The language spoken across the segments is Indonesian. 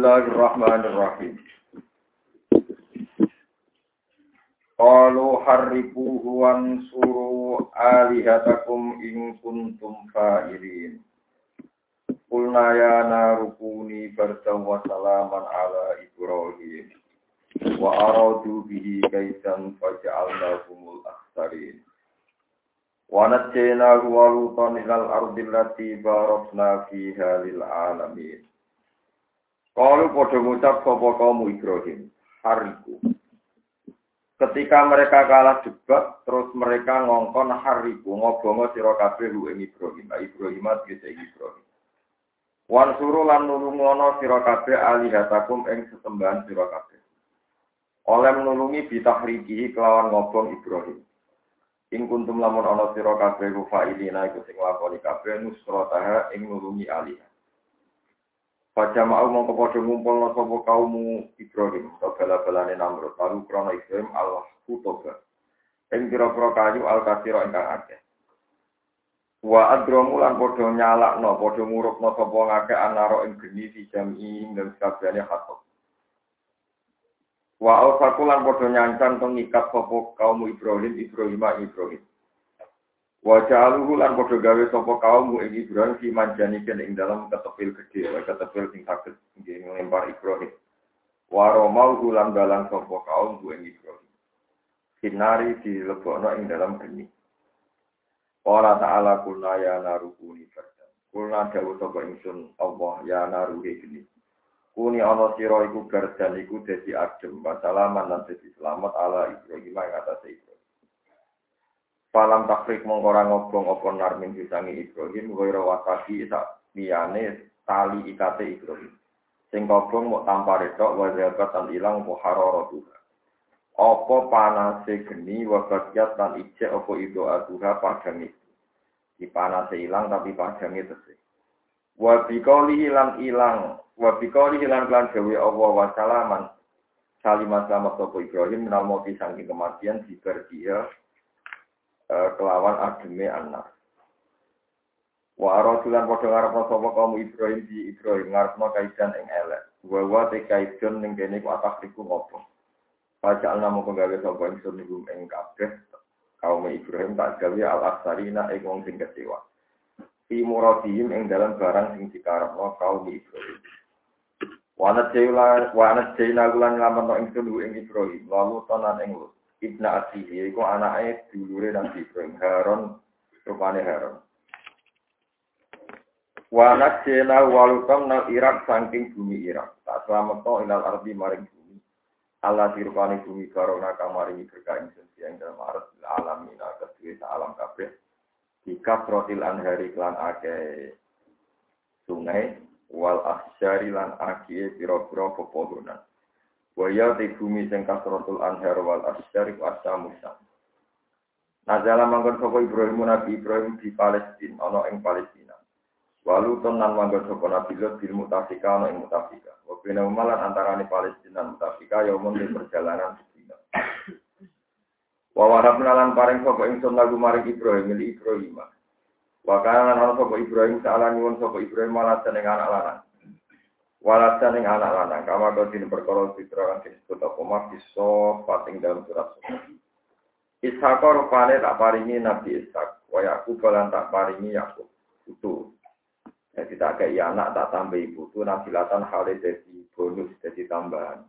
Bismillahirrahmanirrahim. Qalu harriquhu wansuru alihatakum in kuntum fa'ilin. Qulna ya narukuni bardan wa salaman ala Ibrahim. Wa aradu bihi kaitan faja'alnahumul akhsarin. Wa najjaynahu wa lutan ilal ardi allati barakna fiha lil alamin. Qalu padha ngucap sapa kaum Ibrahim, hariku. Ketika mereka kalah debat, terus mereka ngongkon hariku ngobongo sira kabeh ing Ibrahim, Ibrahim tegese Ibrahim. Wan suruh lan nulungono sira kabeh alihatakum ing sesembahan sira kabeh. Oleh menulungi bitahrikihi kelawan ngobong Ibrahim. Ing kuntum lamun ana sira kabeh ku fa'ilina iku sing lakoni kabeh nusrataha ing nulungi alih. Pada mau mongko padha ngumpulna sapa kaum Ibrahim, to bala-balane Namrud, lalu krana Ibrahim Allah kutoba. Ing pira-pira kayu al-kathira ingkang akeh. Wa adromu lan padha nyalakno, padha ngurupno sapa ngakeh anaro ing geni di jami ing sakabehane khatop. Wa awsaku lan padha nyancan to ngikat sapa kaum Ibrahim Ibrahim Ibrahim. Wa ja'aluhu lan padha gawe sapa kaum ing Ibrahim fi manjaniken ing dalam ketepil gede, wa ketepil sing saged nggih nglempar Ibrahim. Wa romau lan dalang sapa kaum ing Ibrahim. Sinari dilebokno ing dalam geni. Ora ta'ala kulna ya narukuni fardan. Kulna dawuh sapa ingsun Allah ya naruhi geni. Kuni ana sira iku gardan iku dadi adem, wasalaman lan dadi selamat ala Ibrahim ing atas Ibrahim. Falam takrik mongkora ngobong apa narmin disangi Ibrahim, goiro wasaki sak liyane tali ikate Ibrahim. Sing kobong mau tanpa retok, wajabat dan ilang apa haroro tuha. Apa panase geni, wabagiat dan ijek apa itu aduha padang itu. Di panase ilang tapi padangnya tesih. Wabikoli hilang ilang, wabikoli hilang kelan gawe Allah wa salaman. Salimah selamat sopo Ibrahim menal mati sangking kematian diber dia eh, kelawan ademe anak. Wa arasulan padha ngarepno sapa kaum Ibrahim di Ibrahim ngarepno kaidan ing elek. Wa wa te kaidan ning kene ku atak riku ngopo. Pajak nama penggawe sapa ingsun niku ing kabeh kaum Ibrahim tak gawe al-aksarina ing wong sing kecewa. Fi muradihim ing dalam barang sing dikarepno kaum Ibrahim. Wanat jayla wanat jayna gulan lamun ingsun ing Ibrahim lalu tonan ing Lut. Ibna Asihi, iku anake dulure Nabi Ibrahim, Harun, rupane Harun. Wanat jena walutam nal Irak saking bumi Irak. Tak selamat to ilal ardi maring bumi. Allah dirupani bumi karona kamaringi berkah ingsun yang dalam arat alamina kedua alam kabeh. Jika protil anhari klan ake sungai wal asyari lan akie piro-piro pepohonan. Waya di bumi sing kasrotul anhar wal asyari ku asamusa. Nazala manggon sapa Ibrahim Nabi Ibrahim di Palestina, ana ing Palestina. Walu tenan manggon sapa Nabi Lot bil mutafika ana ing mutafika. Wa umalan antarane Palestina mutafika ya umum di perjalanan sedina. Wa warabna lan paring sapa ingsun lagu maring Ibrahim li Ibrahim. Wa kana lan sapa Ibrahim saala nyuwun sapa Ibrahim malah seneng anak lanang. Walasan ing anak lanang kama kodin perkara fitra kan disebut apa mak iso pating dalam surat Ishak rupane tak paringi Nabi Ishak, wa Yakub lan tak paringi Yakub. Itu. Jadi tak kayak anak tak tambah ibu itu nabilatan halid jadi bonus jadi tambahan.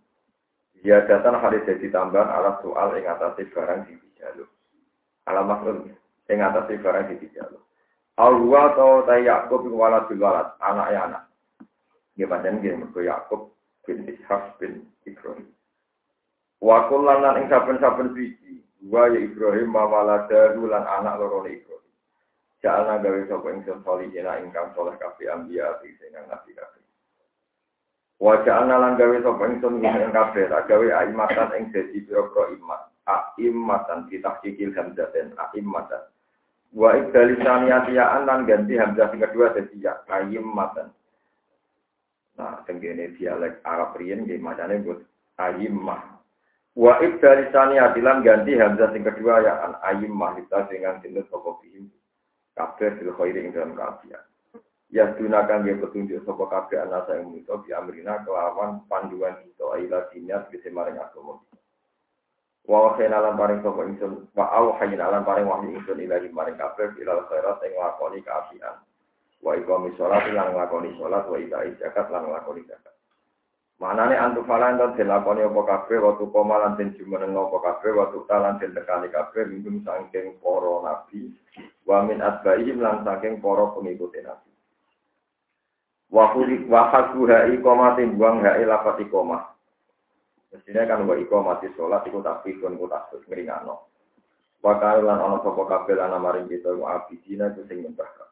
Dia datang halid jadi tambahan alat soal yang atasnya barang di dijaluk. Alam maksud yang atasnya barang di dijaluk. Al-Huwa atau Tayyakub Yakub walad bilwalad, anak ya anak. Ya pancen nggih mergo Yakub bin Ishak bin Ibrahim. Wa kullan lan ing saben-saben biji, wa ya Ibrahim mawalada lan anak loro Ibrahim. Jalna gawe sapa ingsun solihina ingkang soleh kabeh ambiya sing nabi kabeh. Wa jalna lan gawe sapa ingsun ing kabeh tak gawe aimatan ing dadi pira-pira imat. Aimatan ditahkikil hamzaten aimatan. Wa ibdali lan ganti hamzah kedua dadi ya aimatan. Nah, tenggene dialek Arab riyen nggih macane buat ayimmah. Wa ibdali adilan ganti hamzah sing kedua ya an ayimmah kita dengan tinut pokok bihim kabeh fil khairi ing dalam kaafian. Ya gunakan dia petunjuk sapa kabeh anak saya itu di amrina kelawan panduan kita ila dinya bisa maring agama. Wa wahayna lan paring sapa ingsun wa awhayna lan paring wahyu ingsun ilahi maring kabeh ila khairat ing lakoni kaapian. Wa iqami sholat lan nglakoni sholat wa ida zakat lan nglakoni zakat. Manane antu falan dan den lakoni apa kabeh waktu koma lan den jumeneng apa kabeh waktu talan den tekani kabeh minum saking para nabi wa min atbaihim lan saking para pengikut nabi. Wa khulik wa hasuha iqamatin buang hae lafat iqamah. Mestinya kan wa iqamati sholat iku tapi kon tasbih ngringano. Wa lan ana sapa kabeh lan maring kita wa abidina sing nyembah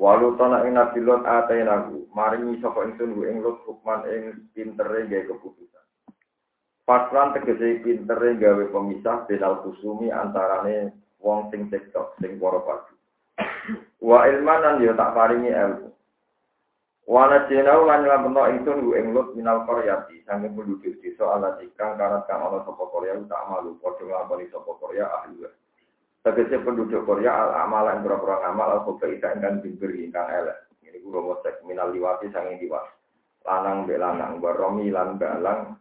Walu tana ing nabi lot atainahu maringi sapa ingsun ku ing lot hukman ing pintere gawe keputusan. Fatran tegese pintere gawe pemisah benal kusumi antarane wong sing cekcok sing para padu. Wa ilmanan yo tak paringi ilmu. Wana jenau lan nyelametno ingsun ku ing lut minal qaryati sange penduduk desa ala ikang karat kang ana sapa Korea tak malu padha nglakoni sapa Korea ahli. Tegese penduduk Korea al amal yang berapa amal al khoba ingkang kan diberi ingkang elek. Ini ku romo sek minal liwati sange liwat. Lanang be lanang baromi lan balang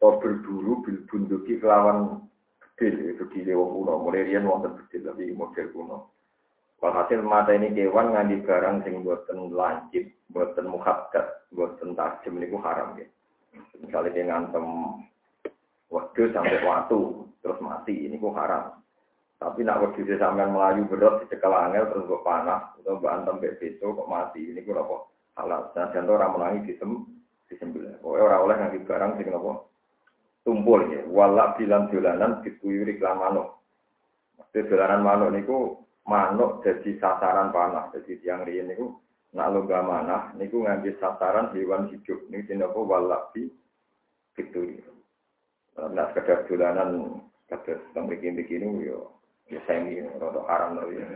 to berburu bil bunduki kelawan itu gile wong kuno mulai riyen wonten gedil tapi model kuno. Walhasil mata ini kewan ngandi barang sing buatan lancip, buatan muhabbat, buatan tajam ini haram ya. Misalnya dia ngantem waktu sampai waktu terus mati ini ku haram. Tapi nak waktu dia sampai melayu berat dicekal angel terus gue panas atau gue antem begitu kok mati ini ku apa halal. Nah jangan orang menangis disem disembelih. Pokoknya orang oleh ngandi barang sing apa tumpul ya. Walak bilang jalanan dituyuri kelan manuk. Maksudnya jalanan manuk niku manuk jadi sasaran panah. Jadi tiang riyen niku nak lomba manah niku ngambil sasaran hewan hidup ini tinapa walabi gitu. Nah sekedar dolanan kata tentang bikin bikin yo ya semi rada haram loh ya.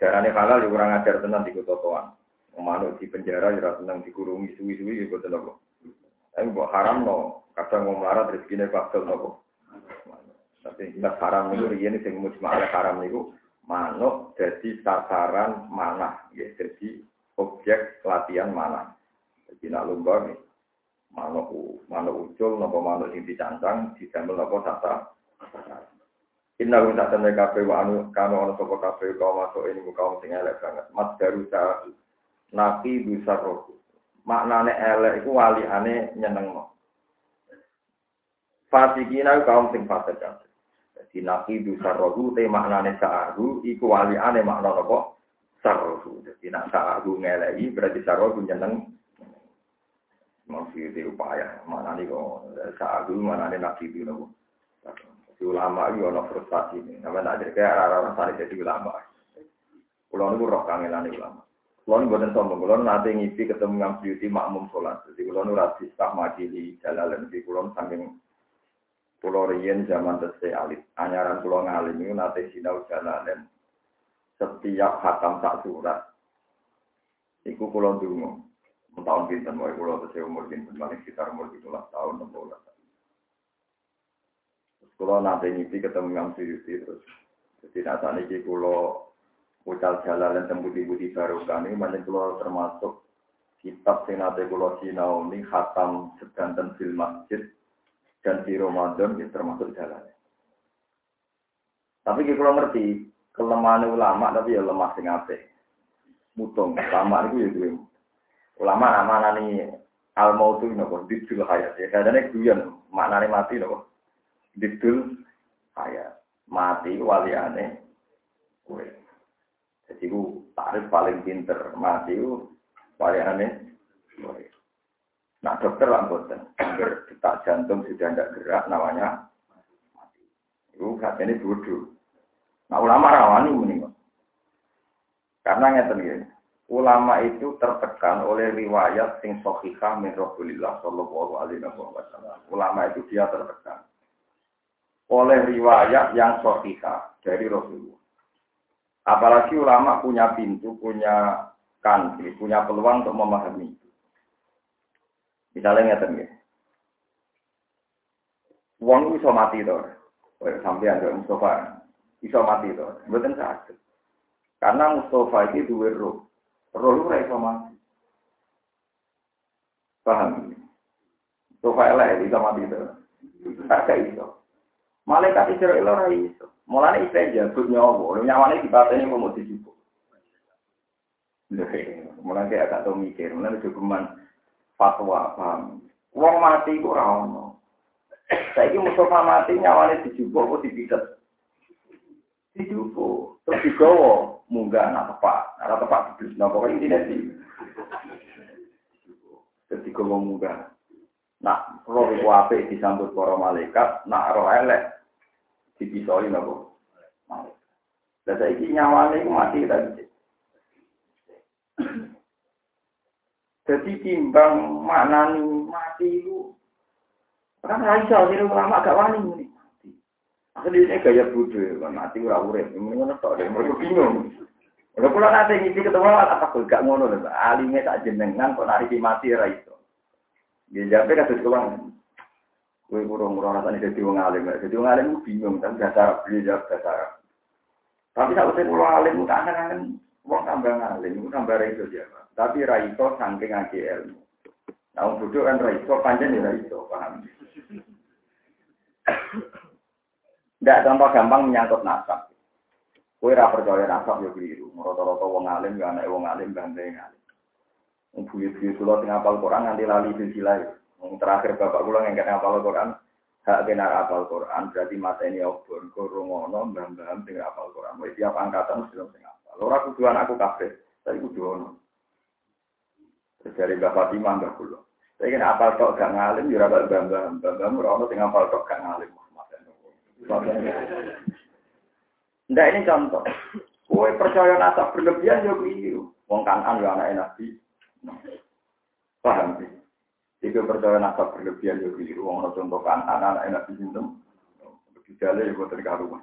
Carane halal ya kurang ajar tenan di kotoan. Manuk di penjara ya tenang dikurungi suwi-suwi ya boten apa. Tapi buat haram no, kadang mau melarat rezekine bakal nopo. Tapi nggak haram itu riyen sing mujma'al haram niku manuk jadi sasaran mana ya jadi objek latihan mana jadi nak lomba nih manuk manuk ucul nopo manuk sing dicancang didamel nopo tata Inna gum tak temen kafe wa anu kanu ono sopo kafe kau masuk ini kaum sing elek banget mas daru nabi bisa roh maknane elek iku waliane nyeneng no fasikina kaum sing fasik Jadi nabi itu sarrohu, te maknane sa'ahu, iku waliane makna apa? Sarrohu. Jadi nak sa'ahu ngelei, berarti sarrohu nyeneng. Maksud itu upaya, mana nih kok sa'ahu, mana nih nabi nopo. Jadi ulama itu ono frustasi namanya nak jadi kayak orang-orang sari jadi ulama. Pulau itu roh kangenan ulama. Pulau ini buatan sombong, pulau nanti ngisi ketemu dengan beauty makmum sholat. Jadi pulau itu rasis tak majili jalan, jadi pulau saking Pulau Rien zaman tesih alit. Anyaran pulau ngalim itu nate sinau jalanen. Setiap hatam tak surat. Iku pulau dungu. Tahun mau pulau tesih umur pinten. Paling sekitar umur 17 tahun, 16 tahun. Pulau nate ngipi ketemu Imam Suyuti terus. Jadi nasa niki pulau ucal jalan dan budi-budi baru kami. Banyak pulau termasuk kitab senate pulau sinau ini hatam sedanten fil masjid dan di Ramadan ya termasuk jalannya. Tapi kalau ngerti kelemahan ulama tapi ya lemah sing apik. Mutung ulama itu ya gue. Ulama nama nani al mautu nopo didul hayat ya kadane guyon maknane mati nopo didul hayat mati waliane gue. Jadi ku tarif paling pinter mati ku waliane gue. Nah dokter lah boten, detak jantung sudah tidak gerak, namanya mati. Itu katanya bodoh. Nah ulama rawani meninggal. Karena ngeten gini, ulama itu tertekan oleh riwayat sing sahihah min Rasulillah sallallahu alaihi wasallam. Ulama itu dia tertekan oleh riwayat yang sahihah dari Rasulullah. Apalagi ulama punya pintu, punya kantri, punya peluang untuk memahami Misalnya ngeten ya. Wong iso mati to. Sampai ada Mustafa iso mati to. Mboten sakit. Karena Mustafa itu duwe roh. Roh ora iso mati. Paham? Sofa elek bisa mati itu. Tak iso. Malaikat Israel ora iso. Mulane isih jabut nyawa, nyawane dipateni mau dijupuk. Mulane kayak agak tau mikir, mulane dokumen fatwa paham. Wong mati ku ora ono. Saiki Mustafa mati nyawane dijupuk apa dipitet? Dijupuk. Terus digawa munggah anak tepak, anak tepak dibis nopo intine di. Terus digawa munggah. Nak roh iku apik disambut para malaikat, nak roh elek dipisoi nopo. Lah saiki nyawane iku mati tadi. Jadi timbang maknani mati itu kan raisa jadi ulama agak wani mati. Akhirnya gaya bodoh kan mati ora urip. Ini ngono tok deh mereka bingung. Kalau pulang nanti ngisi ketemu apa kok gak ngono lho. Alime tak jenengan kok nari mati ra. Dia jawab kasus kulang. Kue kurang rasanya jadi wong alim, jadi wong alim bingung kan dasar beli jawab dasar. Tapi kalau saya pulang alim, tak kan wong tambah ngalim, tambah itu dia. Tapi raiso saking ngaji ilmu. Nah, bodoh kan raiso, panjang ya raiso, paham? Tidak contoh gampang menyangkut nasab. Kue ra percaya nasab ya keliru. Rata-rata wong alim, ya anak wong alim, banteng alim. Buyut-buyut kula tengah apal Quran nganti lali silsilah. Terakhir bapak kula yang kena apal Quran, hak kena apal Quran berarti mata ini obor korungono mbah-mbah sing apal Quran. Wis tiap angkatan mesti sing apal. Ora kuduan aku kabeh, tapi kudu ono. Dari Mbak Fatimah Mbak Kulo. Saya kena apal tok gak ngalim, ya rapat mbah-mbah, mbah-mbah ora ono sing apal tok gak ngalim. Ndak ini contoh. Kue percaya nasab berlebihan ya keliru. Wong kanan ya anak Nabi. Paham sih? Itu percaya nasab berlebihan ya keliru. Wong contoh kan anak-anak enak di sini. Gejala ya buat terkaruan.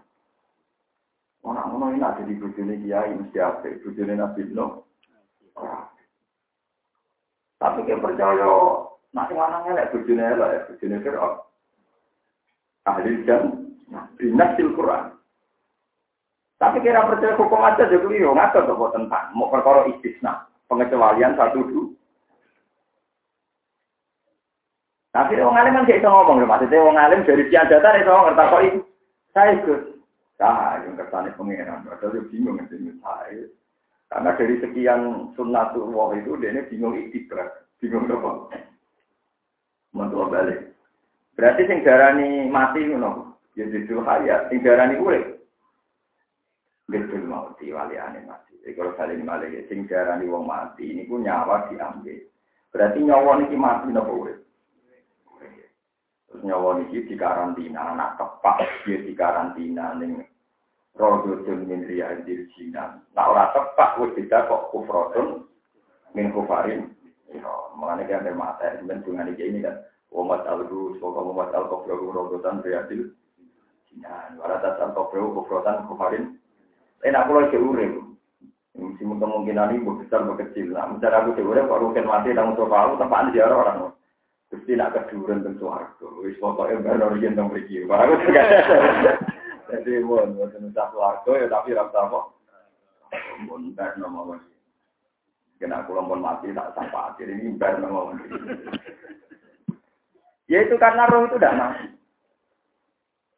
Orang-orang ini ada di bujuni kiai mesti apa? Bujuni nabi no. Tapi kita percaya nanti mana ngelak bujuni elak, bujuni fir'aun. Ahli dan binasil Quran. Tapi kira percaya hukum aja jadi keliru, ngatur tuh tentang mau perkara istisna, pengecualian satu dulu. Tapi orang alim kan gak bisa ngomong, maksudnya orang alim dari sekian data, kok itu. Saya ikut. Saya yang kertanya pengiran, padahal dia bingung itu saya. Karena dari sekian sunnatullah itu, dia ini bingung ikhtibar. Bingung apa? Mentua balik. Berarti sing darani mati ngono. Ya judul hayat, sing darani urip. Mau diwaliane mati. Jadi kalau saling balik, sing darani wong mati, ini pun nyawa diambil. Berarti nyawa ini mati nopo urip. Terus nyawa niki di karantina, anak tepak dia di karantina ning rodotun min riyadir jinan. Nah ora tepak wis tidak kok kufrotun min kufarin. Ya, mengenai kan ada mata, sebenarnya dengan ini kan. Umat al-ru, semoga umat al-kofru rodotan riyadir jinan. Waratat al-kofru kufrotan kufarin. Enak pulau seurek. Mesti kemungkinan ini besar kecil. Nah, misalnya aku seurek, kalau rukin mati, tanggung jawab aku, tempat di orang. Gusti nak keduren teng swarga. Wis pokoke baru yen teng. Baru Jadi mon, wonten sak swarga ya tapi ra apa. Mon bar nama wis. Kena kula mon mati tak sampai akhir ini bar Ya itu karena roh itu tidak mati.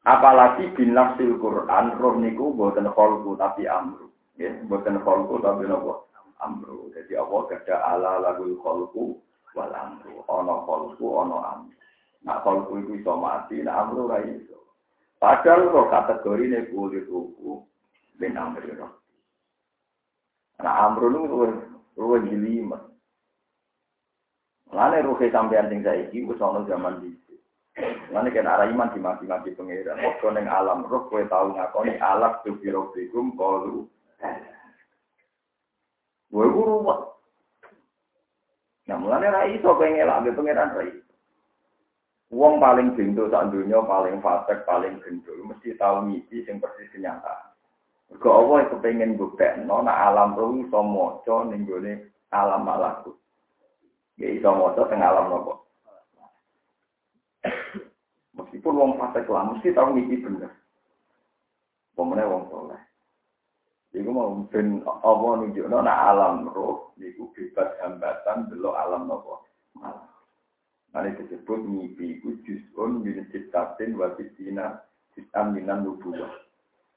Apalagi bin nafsil Quran, roh niku buatan kholku tapi amru. Ya, buatan kholku tapi nopo amru. Jadi Allah kerja ala lagul kholku wal amru ana kholku ana amru. Nak kholku iku iso mati. Nak amru ora iso. Padahal kok kategori ne kulit ruku ben amru ora nak amru lu luwe jelimet Lane ruhe sampean sing saiki wis ana zaman dhisik. Lane kan arah iman dimati-mati pangeran. Kok ning alam roh kowe tau ngakoni alak tu biro bikum kalu. Kowe guru Nah, mulane ra iso pengen elak ambek pangeran ra. Wong paling gendul sak dunya, paling fasik, paling gendul mesti tahu ngisi sing persis kenyataan. Mergo Allah kepengen buktekno nek alam roh iso maca ning gone alam malakut. Ya iso maca teng alam nopo. Meskipun wong fasik lah mesti tahu ngisi bener. Pemenang wong soleh. Iku mau ben apa nunjukno nak alam roh niku bebas hambatan delok alam nopo malam. Mane disebut mimpi iku juzun min ciptatin wa fitina juz'an minan nubuwah.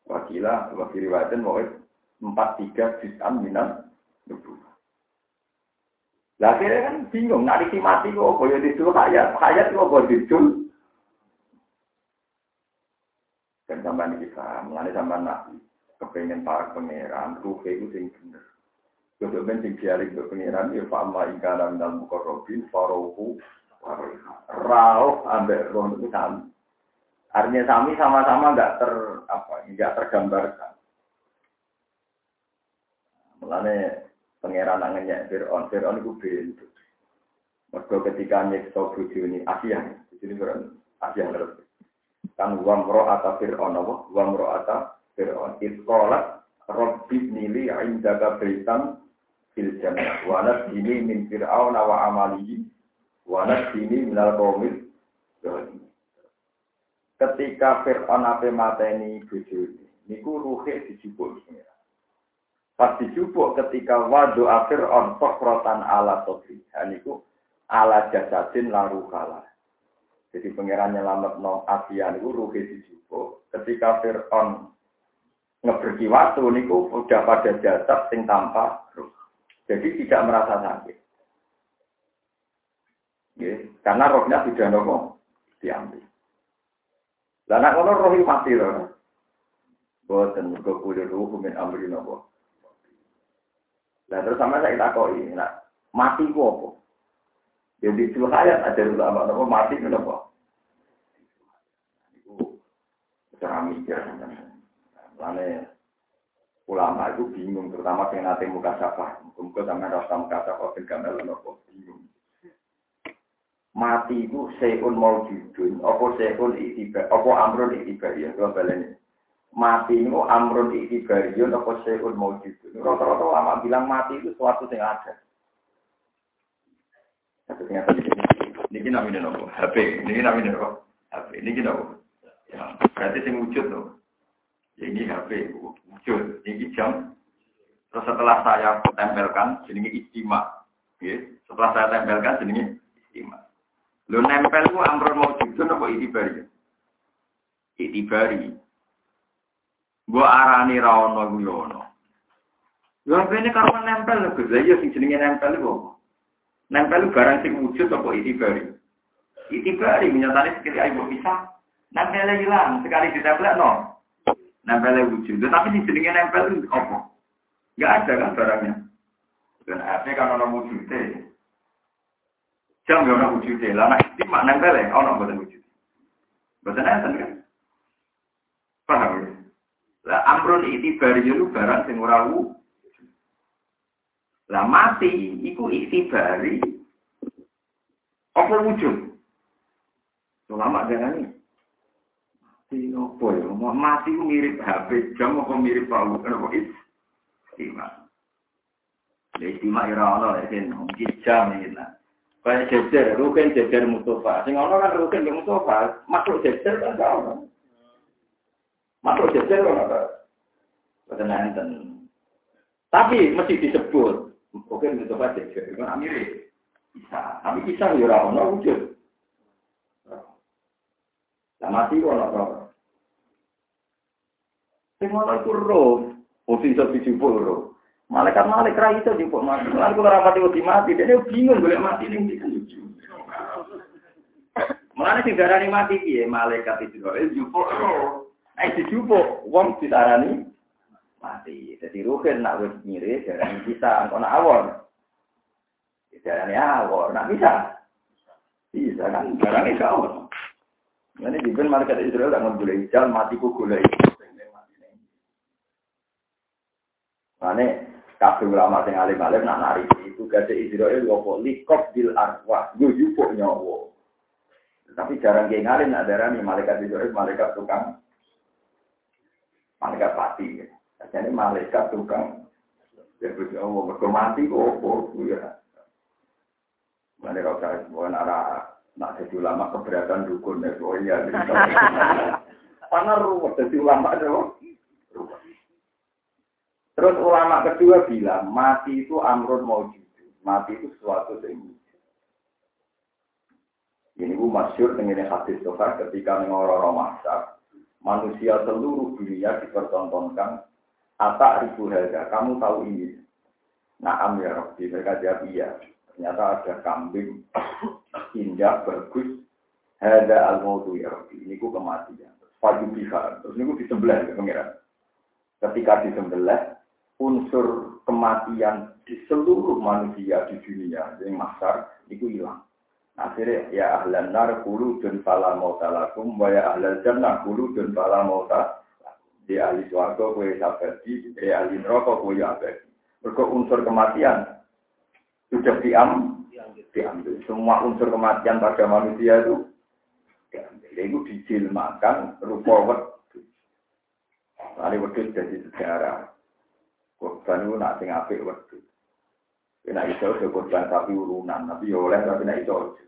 Wakila wa riwayatin mau empat tiga juz'an minan nubuwah. Lah akhirnya kan bingung, nak mati kok apa ya dicul hayat, hayat kok apa dicul. Dan sampai ini paham, mulai sampai nabi kepengen para pangeran, ruhe itu sing bener. Kalau ben sing ke pangeran, ya fa'amma ikana minal mukarrabin, farohu, rauh ambek roh itu sami. Artinya sami sama-sama nggak ter apa nggak tergambarkan. Mulane pangeran nangennya Fir'aun, Fir'aun itu bentuk. Mergo ketika nyekso bojo ini Asia, jadi bukan Asia terus. Kan wamro ata Fir'aun apa? Wamro ata Fir'aun itqalat Rabbi nili indaka baitan fil jannah wa nasini min fir'aun wa amalihi wa nasini minal qawmil Ketika Fir'aun ape mateni bojone niku ruhe pengiran. Pas dijupuk ketika wadu Fir'aun sokrotan ala sodri. Niku ala jasadin laru kalah. Jadi pangeran nyelamat no Asia niku ruhe dijupuk. Ketika Fir'aun ngeberki waktu niku udah pada jasad sing tanpa ruh. Jadi tidak merasa sakit. Ya, karena rohnya sudah nopo diambil. Lah nek ngono roh mati lho. Boten mergo kulir ruh min amri nopo. Lah terus sama saya takoki, nak mati ku apa? Jadi ya, hayat ada ulama nopo mati ku nopo? Iku cara mikir. Lane ulama itu bingung, terutama yang nanti muka sapa. Muka sama rasa muka ben gamel nopo bingung. Mati itu seun mau judun, apa seun itibar, apa amrun itibar ya, kalau balenya. Mati itu amrun itibar ya, apa seun mau judun. Rata-rata ulama bilang mati itu suatu yang ada. Satu ini namanya nopo, HP, ini namanya nopo, HP, ini nopo. Ya, berarti sing wujud nopo. Ini HP wujud, ini jam. Terus setelah saya tempelkan, jenenge istimewa. Ya. Setelah saya tempelkan, jenenge istimewa. Lo nempel ku mau jujur apa itibari? Itibari. Gua arani ra ono ku yo ono. Yo ini karo nempel lho, Gus. Iya sing nempel iku. Nempel barang sing wujud apa itibari? Itibari menyatakan sekali ayo bisa. Nempel hilang, sekali ditempel no nempel wujud. Tapi di sini nempel itu apa? Enggak ada kan barangnya. Dan HP kan orang wujudnya. Jam ya orang wujudnya. Nek istimak nempel ya orang boten wujud. Boten enten kan? Paham ya? Lah amrun itibari itu barang sing ora. Lah mati iku itibari apa wujud? Ulama jangan ini. Mati apa ya? Mati mirip HP jam apa mirip palu? Kenapa itu? Istimewa. Ya istimewa ira ya kan mungkin jam iki lah. Kayak jejer, rukin jejer Mustafa. Sing ana kan rukin yang Mustafa, makhluk jejer kan gak ono. Makhluk jejer kan. Tapi mesti disebut. Rukin Mustafa jejer, kan mirip. Bisa. Tapi bisa ya ora ono wujud. Lah mati kok ora ora. Sing ngono iku roh, iso dijupuk roh. Malaikat malaikat ra iso dijupuk mati. Lan kula ora pati wedi mati, dene bingung golek mati ning ndi kan Mulane sing darani mati piye? Malaikat itu kok dijupuk roh. Eh dijupuk wong ditarani mati. Jadi ruhin nak wis nyire darani kok nak awon. Darani awon, nak bisa. Bisa kan, darani kau. Ini dibin malaikat Israel tak ngegulai jalan mati ku gulai. Mane kabeh ulama sing alim alim nak nari itu gade Israel wopo likop bil arwah yo yupo. Tapi jarang kayak ngalim nak darani malaikat Israel malaikat tukang malaikat pati. Jadi malaikat tukang ya betul Allah berkemati kok opo ya. Mana kau cari bukan arah Nak jadi ulama keberatan dukun ya, oh iya. Karena ruwet jadi ulama ada Terus ulama kedua bilang, mati itu amrun mau Mati itu sesuatu yang Ini bu masyur dengan hadis sofa ketika mengororo masak. Manusia seluruh dunia dipertontonkan. Atak ribu harga, kamu tahu ini. Naam ya Rabbi, mereka jawab iya. Ternyata ada kambing indah, bagus. Hada al-mautu ya Rabbi, ini ku kematian. Faju biha, terus ini ku disembelih ya pengiran. Ketika disembelih, unsur kematian di seluruh manusia di dunia yang masar itu hilang. Akhirnya ya ahlan nar kulu dan mauta lakum wa ya ahlan jannah kulu dan fala mauta di ahli suarga kue sabadi, di ahli neraka kue abadi. Mereka unsur kematian sudah diam, diambil. Semua unsur kematian pada manusia itu diambil. Itu dijilmakan rupa wedus. Lalu wedus jadi sejarah. Korban itu nak sing apik wedus. Kena iso ke korban sapi urunan, tapi ya oleh tapi nak iso.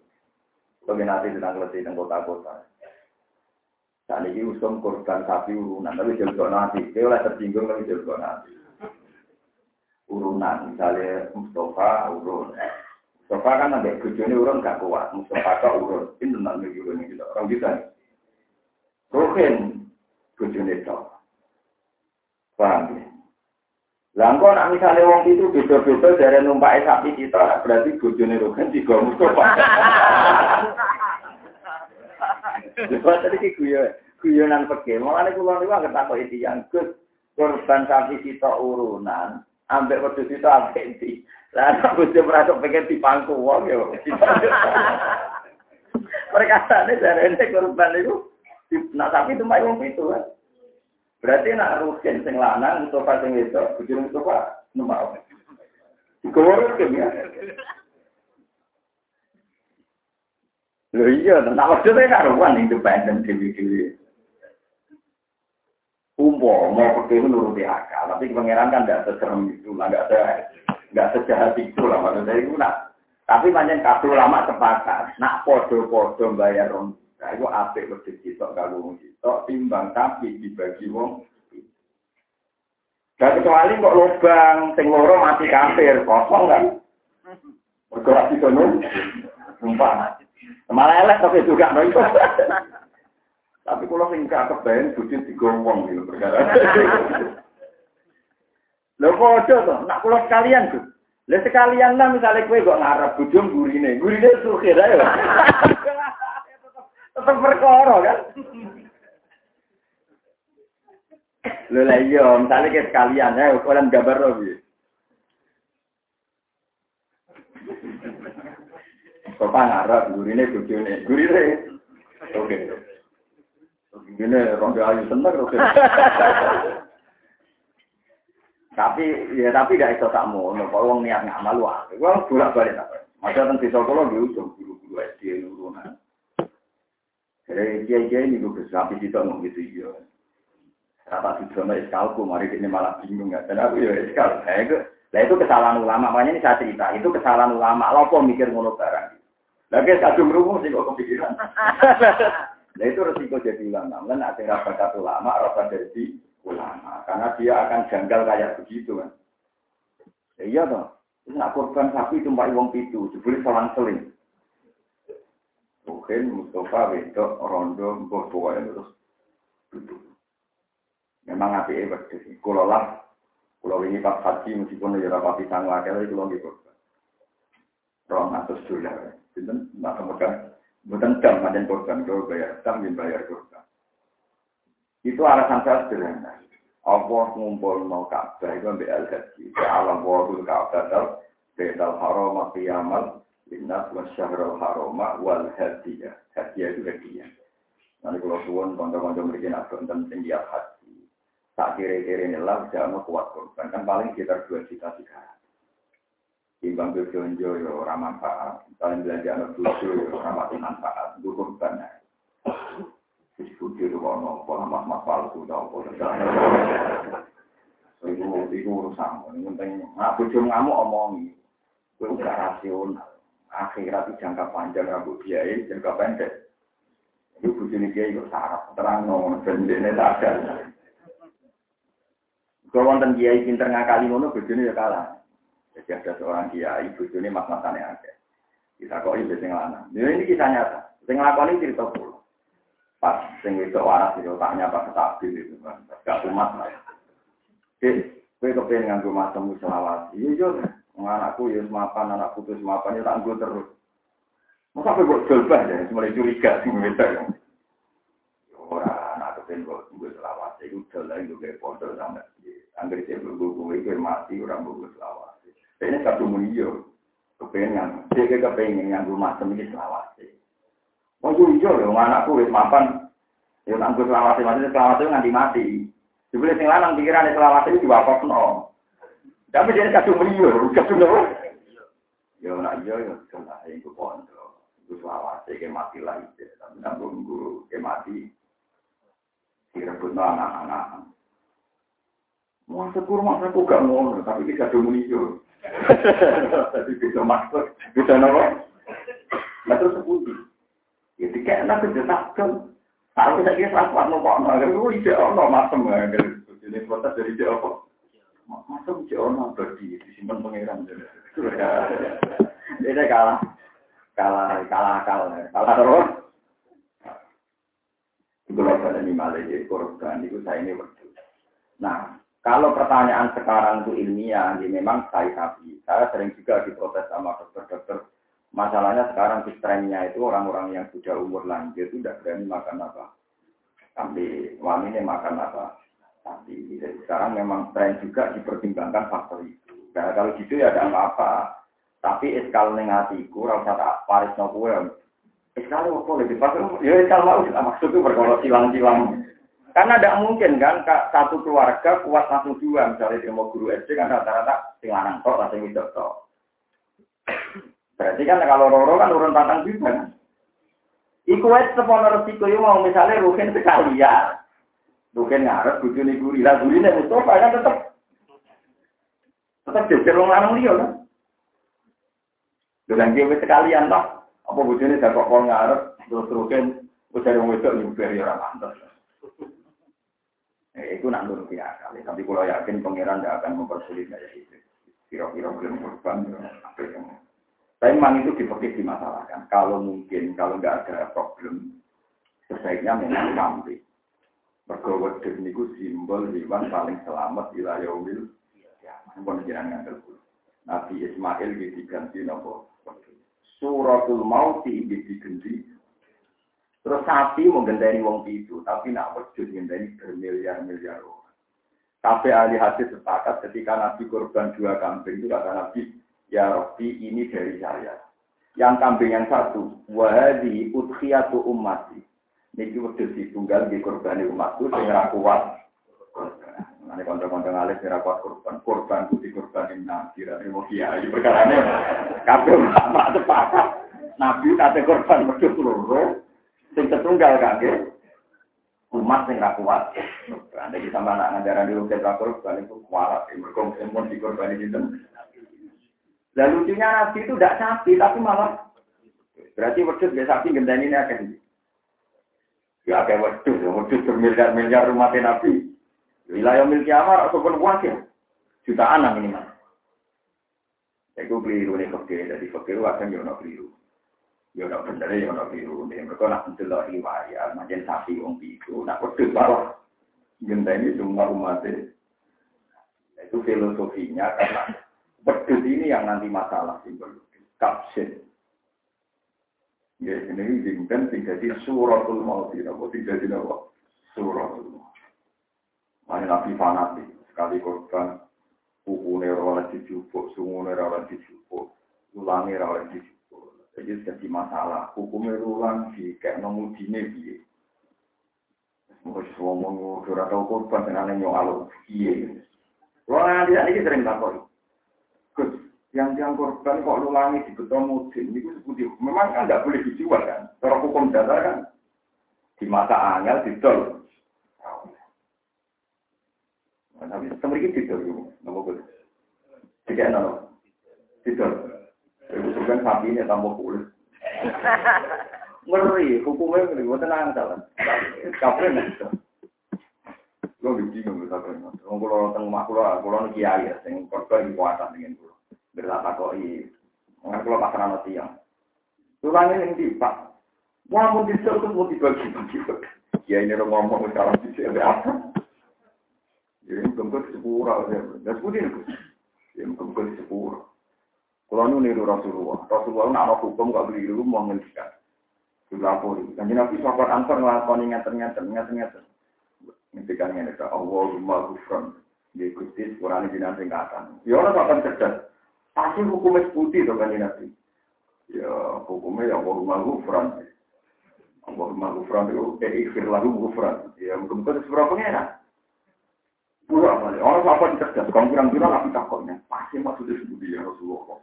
Bagi nanti tentang keleti tentang kota-kota. Saat ini usum korban sapi urunan, tapi jelgo nanti. Dia oleh tersinggung tapi jelgo nanti. Urunan, misalnya Mustafa urun. Mustafa kan ada bujoni urun gak kuat. Mustafa kok urun. Ini tentang urun gitu. Orang kita. Rohin bujoni itu. Paham ya? Lah misale wong itu beda-beda dari numpak sapi kita, berarti bojone rogan juga Mustafa. Coba tadi ki guyon, guyonan peke. Mulane kula niku anggere takoki tiyang Gus, korban sapi kita urunan, ambek wedhus kita ambek di. Lah nek bojo merasa pengen dipangku wong ya. Perkataane jarene korban niku nah sapi itu wong itu kan. Berarti nak rugen sing lanang Mustafa sing wedok, bujur Mustafa numpak. Digorok ya. Lho iya, tak maksudnya karuan independen dewi-dewi. Umpo, mau pergi itu nuruti akal, tapi pangeran kan tidak seserem itu nggak se, nggak sejahat itu lah maksudnya itu nak. Tapi banyak kabel lama sepakat, nak podo-podo bayar rom Nah, itu apik wedhus sitok karo wong sitok timbang tapi dibagi wong. Dan kecuali kok lubang sing loro mati kafir, kosong kan. Mergo ati kono. Sumpah. Malah elek tapi juga itu. Tapi kalau sing gak kebayan bujut digowong gitu perkara. Lho aja to, nak kula sekalian tuh. Lah sekalian lah misalnya kue kok ngarep bujum gurine, gurine sukir ayo. tetap perkara kan. Lho lah iya, misalnya kayak sekalian ya, kalian gambar loh gitu. Bapak ngarep, gurine bojone, gurine. Oke. Gini, rondo ayu seneng, oke. Tapi ya tapi tidak iso tak mau, kalau wong niat ngamal wah, wong bolak balik apa. Masa tentang desa kalau di ujung guru-guru SD nurunan. Jadi kiai-kiai ini gue tapi kita ngomong gitu iya. Kata si drama iskalku, mari ini malah bingung ya. Dan aku ya iskal. Nah itu, nah itu kesalahan ulama. Makanya ini saya cerita, itu kesalahan ulama. Lopo mikir ngono barang. Lagi kadung rumus sih kok kepikiran. Nah itu resiko jadi ulama. Kan ada rapat ulama, rapat jadi ulama. Karena dia akan janggal kayak begitu kan. Ya, iya toh. Nak korban sapi tumpah wong pitu, jebule selang seling. Mungkin Mustafa wedok rondo mbok pokoke terus duduk. Memang api wedhus. Kula lah kula wingi pas haji meskipun ya ora pati sang wakil kula nggih kok. Rong atus dolar. Sinten Bukan jam macam korban, kalau bayar jam, bayar korban. Itu alasan saya sederhana. Allah ngumpul mau Ka'bah itu ambil al-haji. Alam wadul Ka'bah dal, bedal haram, kiamal, Inna wa syahrul haroma wal hadiyah. Hadiyah itu hadiah. Nanti kalau suwon konco-konco mereka nak tentang tinggi haji. Tak kira-kira ini lah jangan kuat korban. Kan paling sekitar dua juta tiga Timbang berjonjo yo ramah manfaat. Paling belanja anak tujuh yo ramah manfaat. Itu ya. Disebut di rumah nopo, mas-mas palsu, nopo. Itu itu urusan. Yang penting, nah, bujum ngamuk omongi. Itu gak rasional akhirat itu jangka panjang rambut biaya jangka pendek itu bujuni dia itu sarap terang dan ini tak ada Kalau wonten kiai pinter ngakali ngono bojone ya kalah. Jadi ada seorang kiai bojone mas-masane akeh. Kita kok iki sing lanang. ini kisah nyata. Sing nglakoni cerita pulau. Pas sing wedok waras itu otaknya pas stabil itu kan. Gak umat lah. Oke, kowe kepengen nganggo masemu selawat. Iya yo. Anakku ya semapan, anak putus semapan ya tak terus. Masa apa kok jolbah ya, mulai curiga sih wedok. Ya. Ora anak kepengen kok nganggo selawat. Iku dolan yo kayak pondok sampe. Angger sing gue itu mati orang nganggo selawat. Ini satu muni yo. Kepengen, dia kepengen masem iki selawat. Oh iya iya lho, anakku wis mapan. Ya nang gue selawase maksudnya selawase nganti mati. Jebule sing lanang pikirane selawase iki diwakofno. Tapi dia kadung mriyo, kadung lho. Ya nak iya ya salah iku pondok. Gue selawase ke mati lagi. Tapi nang gue ke mati. Direbutno anak-anak. Mau sekur masa aku gak ngono, tapi kita kadung mriyo. Jadi bisa maksud, bisa nopo. Nah terus sepundi. Ya dikena kejenakan. Aku saya kira saat mau kok no, aku ide ono masem ya, jadi protes dari ide apa? Masem ide ono bagi disimpan pangeran. Ini kalah, kalah, kalah akal, kalah terus. Kalau pada ini malah jadi korban, itu saya ini berdua. Nah, kalau pertanyaan sekarang itu ilmiah, ya memang saya sapi. Saya sering juga diprotes sama dokter-dokter Masalahnya sekarang trennya itu orang-orang yang sudah umur lanjut tidak berani makan apa. Tapi ini makan apa. Tapi jadi sekarang memang tren juga dipertimbangkan faktor itu. Nah, kalau gitu ya ada apa-apa. Tapi eskal negatiku, rasa tak paris no kue. Eskal apa lebih pas? Ya eskal mau kita maksud itu berkolok silang-silang. Karena tidak mungkin kan satu keluarga kuat satu dua misalnya dia mau guru SD kan rata-rata sing wedok tok. Berarti kan kalau roro kan urun patang juga kan. Iku wes sepono resiko yo mau misalnya rugen sekalian. Rugen ngarep bojone guri, lah gurine Mustafa kan tetep tetep jejer wong lanang liya kan. Dengan dia sekalian toh, apa bojone dak kok ngarep terus rugen bojone wong wedok nyuber ya. Eh, itu nak nuruti akal. Tapi kalau yakin pangeran tidak akan mempersulit kayak itu. Kira-kira belum korban, apa yang tapi memang itu dipikir dimasalahkan. Kalau mungkin, kalau nggak ada problem, sebaiknya memang sampai. Bergawat itu simbol hewan paling selamat di umil. Ya, pun jangan ngantel Nabi Ismail diganti nopo. Suratul Mauti diganti. Terus sapi mau gendani wong itu, tapi nak wujud gendani bermiliar-miliar orang. Tapi ahli hadis sepakat ketika Nabi korban dua kambing itu kata Nabi, Ya Rabbi ini dari saya. Yang kambing yang satu, wahadi udhiyatu ummati. Niki wedhus tunggal di korban umatku sing ora kuat. Ane konco-konco ngalih ora kuat korban, korban putih korban nabi ra mau kiai perkarane. Kabeh ulama sepakat. Nabi kate korban wedhus loro sing tetunggal kangge umat ra kuat. Anda kita mana ngajaran di rumah korban itu kualat, di korban itu dan lucunya Nabi itu tidak sapi, tapi malah berarti wedus gak sapi gendani ini akan Ya kayak wedus, wedus bermiliar-miliar rumah Nabi. Wilayah milik Amar ataupun wakil. Jutaan lah minimal. Itu keliru nih fakir, jadi fakir akan ya keliru. Ya ono bener ya ono keliru. Mereka nak mendelok riwayat, macam sapi wong itu, nak wedus malah gendani semua umat itu filosofinya karena Pedus ini yang nanti masalah simbol kapsin. Ya, ini dimungkin tidak di suratul maut, tidak di apa? Suratul maut. Mana nabi fanatik, sekali korban, kukunya rawat dijupuk, sungguhnya rawat dijupuk, ulangnya rawat dijupuk. Jadi jadi masalah, hukumnya ulang di kayak nomudine biye. Mungkin semua ngomong, surat tahu korban, dengan yang nyong biye. Kalau nanti ini sering takut. Yang yang korban kok ulangi di beton musim itu seperti memang kan tidak boleh dijual kan. Cara hukum dasar kan di masa angel didol. Nah, tapi semriki didol itu, nama gue. Tidak nama, didol. Ibu sebenarnya sapi ini tambah kulit. Ngeri, hukumnya ngeri, gue tenang salah. Kapan itu? Lo bingung bisa kan. Wong kula teng omah kula, kula niki kiai ya sing korban kuasa dengan kula. Berlata kok iki. Mengapa kula pasaran tiang. Tulangnya yang di Pak. Wah, mau bisa tuh mau dibagi-bagi. Ya ini orang ngomong sekarang di sini apa? Ya ini bengkok sepura. Ya seperti ini. Ya bengkok sepura. Kalau nu niru Rasulullah, Rasulullah nak hukum gak beli dulu mau ngendikan. Dilapori. Dan Nabi sahabat ansar ngelakoni ngeten-ngeten, ngeten-ngeten. Ngendikan ka Allahumma ghufran. Ya Gusti sepurane jenengan sing katan. Ya ora sampean cerdas. Pasti hukumnya putih to kan Nabi. Ya hukumnya ya Allahumma ghufran. Allahumma ghufran itu eh ikhfir lagu ghufran. Ya mungkin itu seberapa pengenan. Pulang balik. Orang apa cerdas. Kalau kira-kira nabi takutnya. Pasti maksudnya sebut ya Rasulullah.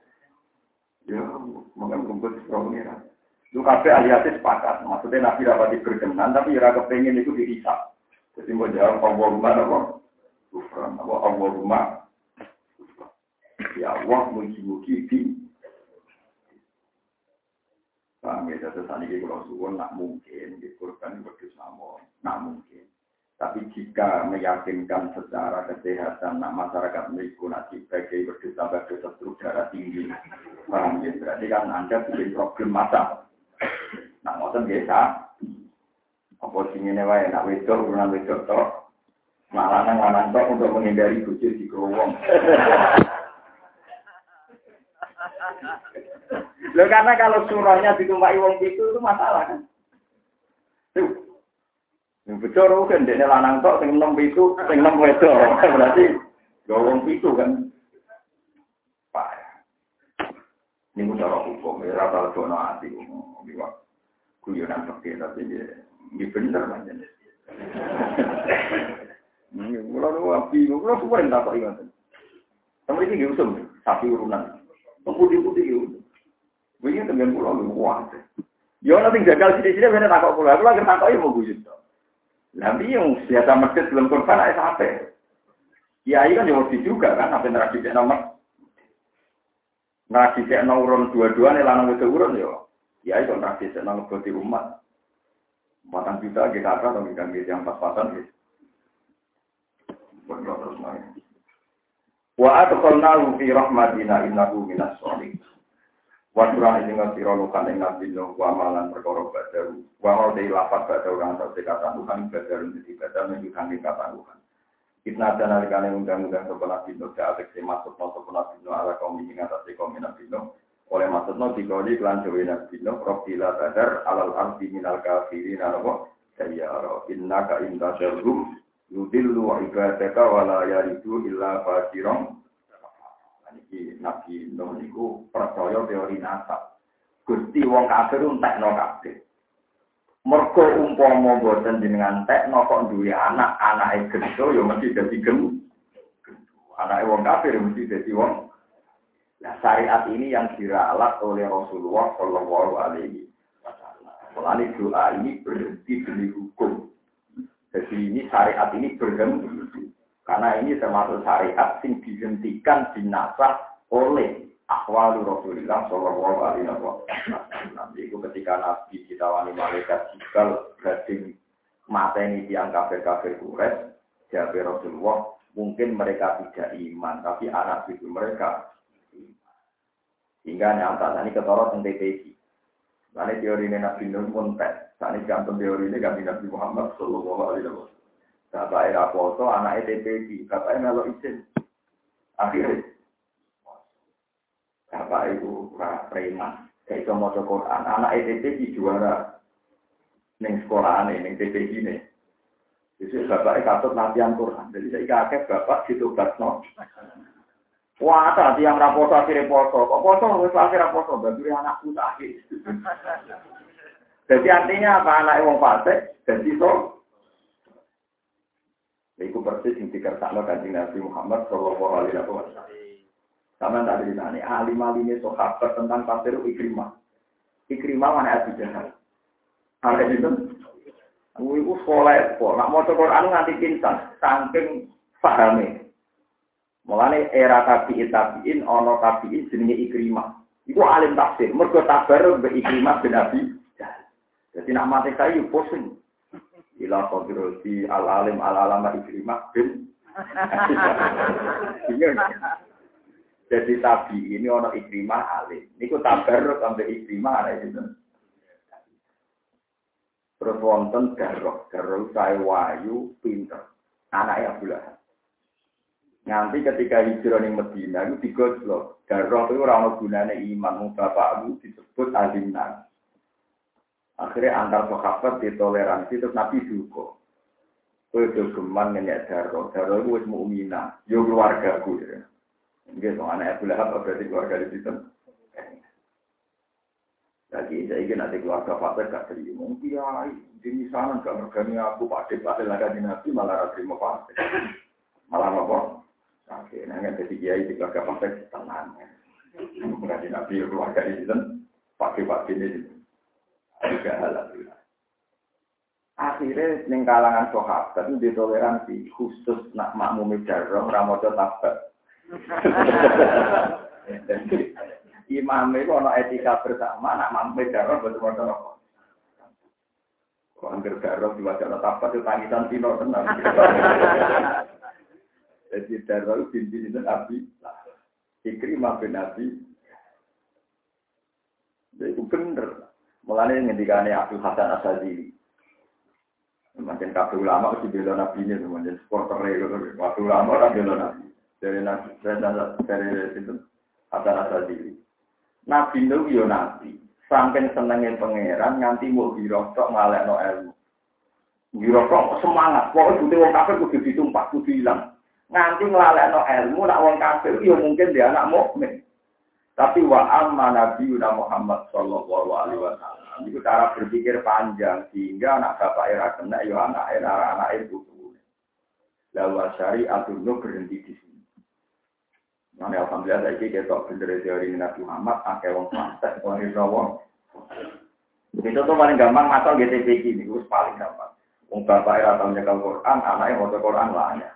Ya, mungkin mungkin seberapa pengenan. Itu kafe hadis sepakat. Maksudnya nabi dapat berkenan, tapi ya kepengen itu dihisap. Jadi mau jawab Allahumma apa? Ghufran. Apa Allahumma Ya Allah, muji-muji di Paham ya, terus tadi kalau suwon nak mungkin, di korban berdus namun, nak mungkin. Tapi jika meyakinkan secara kesehatan, nak masyarakat memiliki nanti sebagai berdus tambah dosa struk darah tinggi, paham ya, berarti kan Anda bikin problem masa. Nak ngotot biasa, apa sih ini wae, nak wedok, urunan wedok toh, malah nang untuk menghindari bujur di kerowong. Loh karena kalau surahnya ditumpai wong itu itu masalah kan. Tuh. Yang bocor kan dene lanang tok sing enom itu sing enom wedok. Berarti yo wong itu kan. Pak. Ini cara hukum, ya rata legono ati. Liwat. Guyonan pakai tapi dia ini bener banyak. Mula nu api, mula semua yang tak ingat. Sama ini usum, sapi urunan. Putih-putih gitu. Begini dengan pulau lu kuat. Yo nanti gagal sini sini bener takut pulau. Aku lagi takut ya mau bujut. Nanti yang biasa masjid belum korban sampai. Ya iya kan jauh juga kan sampai nerasi cek nomor. Nerasi cek nomor dua-dua nih lanang itu urun yo. Ya itu nerasi cek nomor berarti umat. Matan juta kita apa atau yang pas-pasan gitu. Terus main. Wa atqalnahu fi rahmatina innahu minas sholihin. Wasuran ini ngerti ronukan yang nabi nuh wa malan perkara badaru. Wa mau lapat badaru orang atau kata Tuhan badaru jadi badaru menunjukkan di kata Tuhan. Ibna dan alikane undang-undang sebelah bino keatek si masuk no sebelah bino ala kaum ini ngatasi kaum nabi nuh. Oleh maksud no dikoli klan jawa nabi nuh profila badar alal arti minal kafirin arwa sayyara inna ka inta syarhum yudillu ibadaka wala yaridu illa fajirong iki Nabi Nuh niku percaya teori nasab. Gusti wong kafir entekno kabeh. Mergo umpama boten jenengan tekno kok duwe anak, anake gendho ya mesti dadi gem. Anake wong kafir mesti dadi wong. Nah, syariat ini yang diralat oleh Rasulullah Shallallahu Alaihi Wasallam. doa ini berhenti demi hukum. Jadi ini syariat ini berhenti karena ini termasuk syariat yang dihentikan dinasah oleh akhwalu Rasulullah Shallallahu Alaihi. Itu ketika Nabi ditawani malaikat jikal gading mata ini tiang kafir kafir kures, jawab Rasulullah, mungkin mereka tidak iman, tapi anak cucu mereka. Hingga nyata, ini ketorot tentang Ini teori ini Nabi Nuh pun tes. Ini gantung teori ini kami Nabi Muhammad Shallallahu Alaihi Wasallam. Bapak era foto, anak ETPG, bapak melo izin. Akhirnya, bapak itu preman, kayak itu mau Quran, anak ETPG juara neng sekolah neng TPG ini. Jadi bapak katut latihan Quran, jadi saya kakek bapak gitu no. Wah, tadi yang raposo akhirnya poso, kok poso wis akhirnya poso, bagi anakku sakit. Jadi artinya apa anak wong fasik, jadi so Iku persis yang dikersakno kanjeng Nabi Muhammad Shallallahu Alaihi Wasallam. Sama tadi ditanya, alim alimnya sahabat tentang tafsir Ikrimah. Ikrimah mana Abu Jahal? Ada itu? Iku sekolah kok, nak mau Quran nganti pintar, saking pahami. Mulane era tabiin tabiin, ono tabiin jenenge Ikrimah. Iku alim tafsir, mergo tabar be Ikrimah bin Abi Jadi nak mati saya pusing. ila qadirati al alim al alama ikrimah bin jadi tabi ini ono ikrimah alim. Niku tabarruk sampai ikrimah ada itu. Terus wonten garok. Garok saya wayu pinter. Anak Abu Lahab Nanti ketika hijrah di Medina itu digoslo. Darah itu orang gunanya iman. Bapakmu disebut alimnan. Akhirnya antar sahabat ditoleransi terus Nabi juga. Kue geman ngenyek darah. Darah itu wis mu'mina. Yo keluarga. Ya. Enggak, so anak Abu Lahab berarti keluarga di situ. Lagi saya ingin nanti keluarga Fatih gak terima. Iya, di sana gak ngergani aku. Pak Padahal lagi Nabi malah terima Fatih. Malah apa? Oke, nah jadi kiai di keluarga partai tenang. Mengaji nabi keluarga ini dan pakai-pakai ini. Ada alhamdulillah. Akhirnya neng kalangan sahabat itu ditoleransi khusus nak makmum jarro ramojo tabat. Imam itu ono etika bersama nak makmum jarro betul-betul apa? Kau angker jarro di wajah tabat itu tangisan tino tenang. Jadi darah binti itu Nabi. Ikrimah bin Nabi. Itu bener. Mulanya ngendikane Abdul Hasan Asadili. Macam kabel ulama mesti bela Nabi ini, macam supporter itu. Kabel ulama kan bela Nabi. Dari Nabi, dari itu Hasan Asadili. Nabi itu yo Nabi. Saking senengnya pangeran nganti mau birokok ngalek no ilmu. Birokok semangat. Pokoknya butuh wong kafir kudu ditumpah, kudu hilang nganti nglalekno ilmu nak wong kafir ya mungkin dia anak mukmin. Tapi wa amma Nabi Muhammad sallallahu alaihi wasallam itu cara berpikir panjang sehingga anak bapak era kena ya anak era anak ibu Lalu syariat itu berhenti di sini. Nah, alhamdulillah saya kira ketok bener teori Nabi Muhammad, akeh wong santet, wong Rawa. Itu tuh paling gampang masal GTP ini, itu paling gampang. Wong bapak era tahu Quran, anaknya mau Quran lah ya.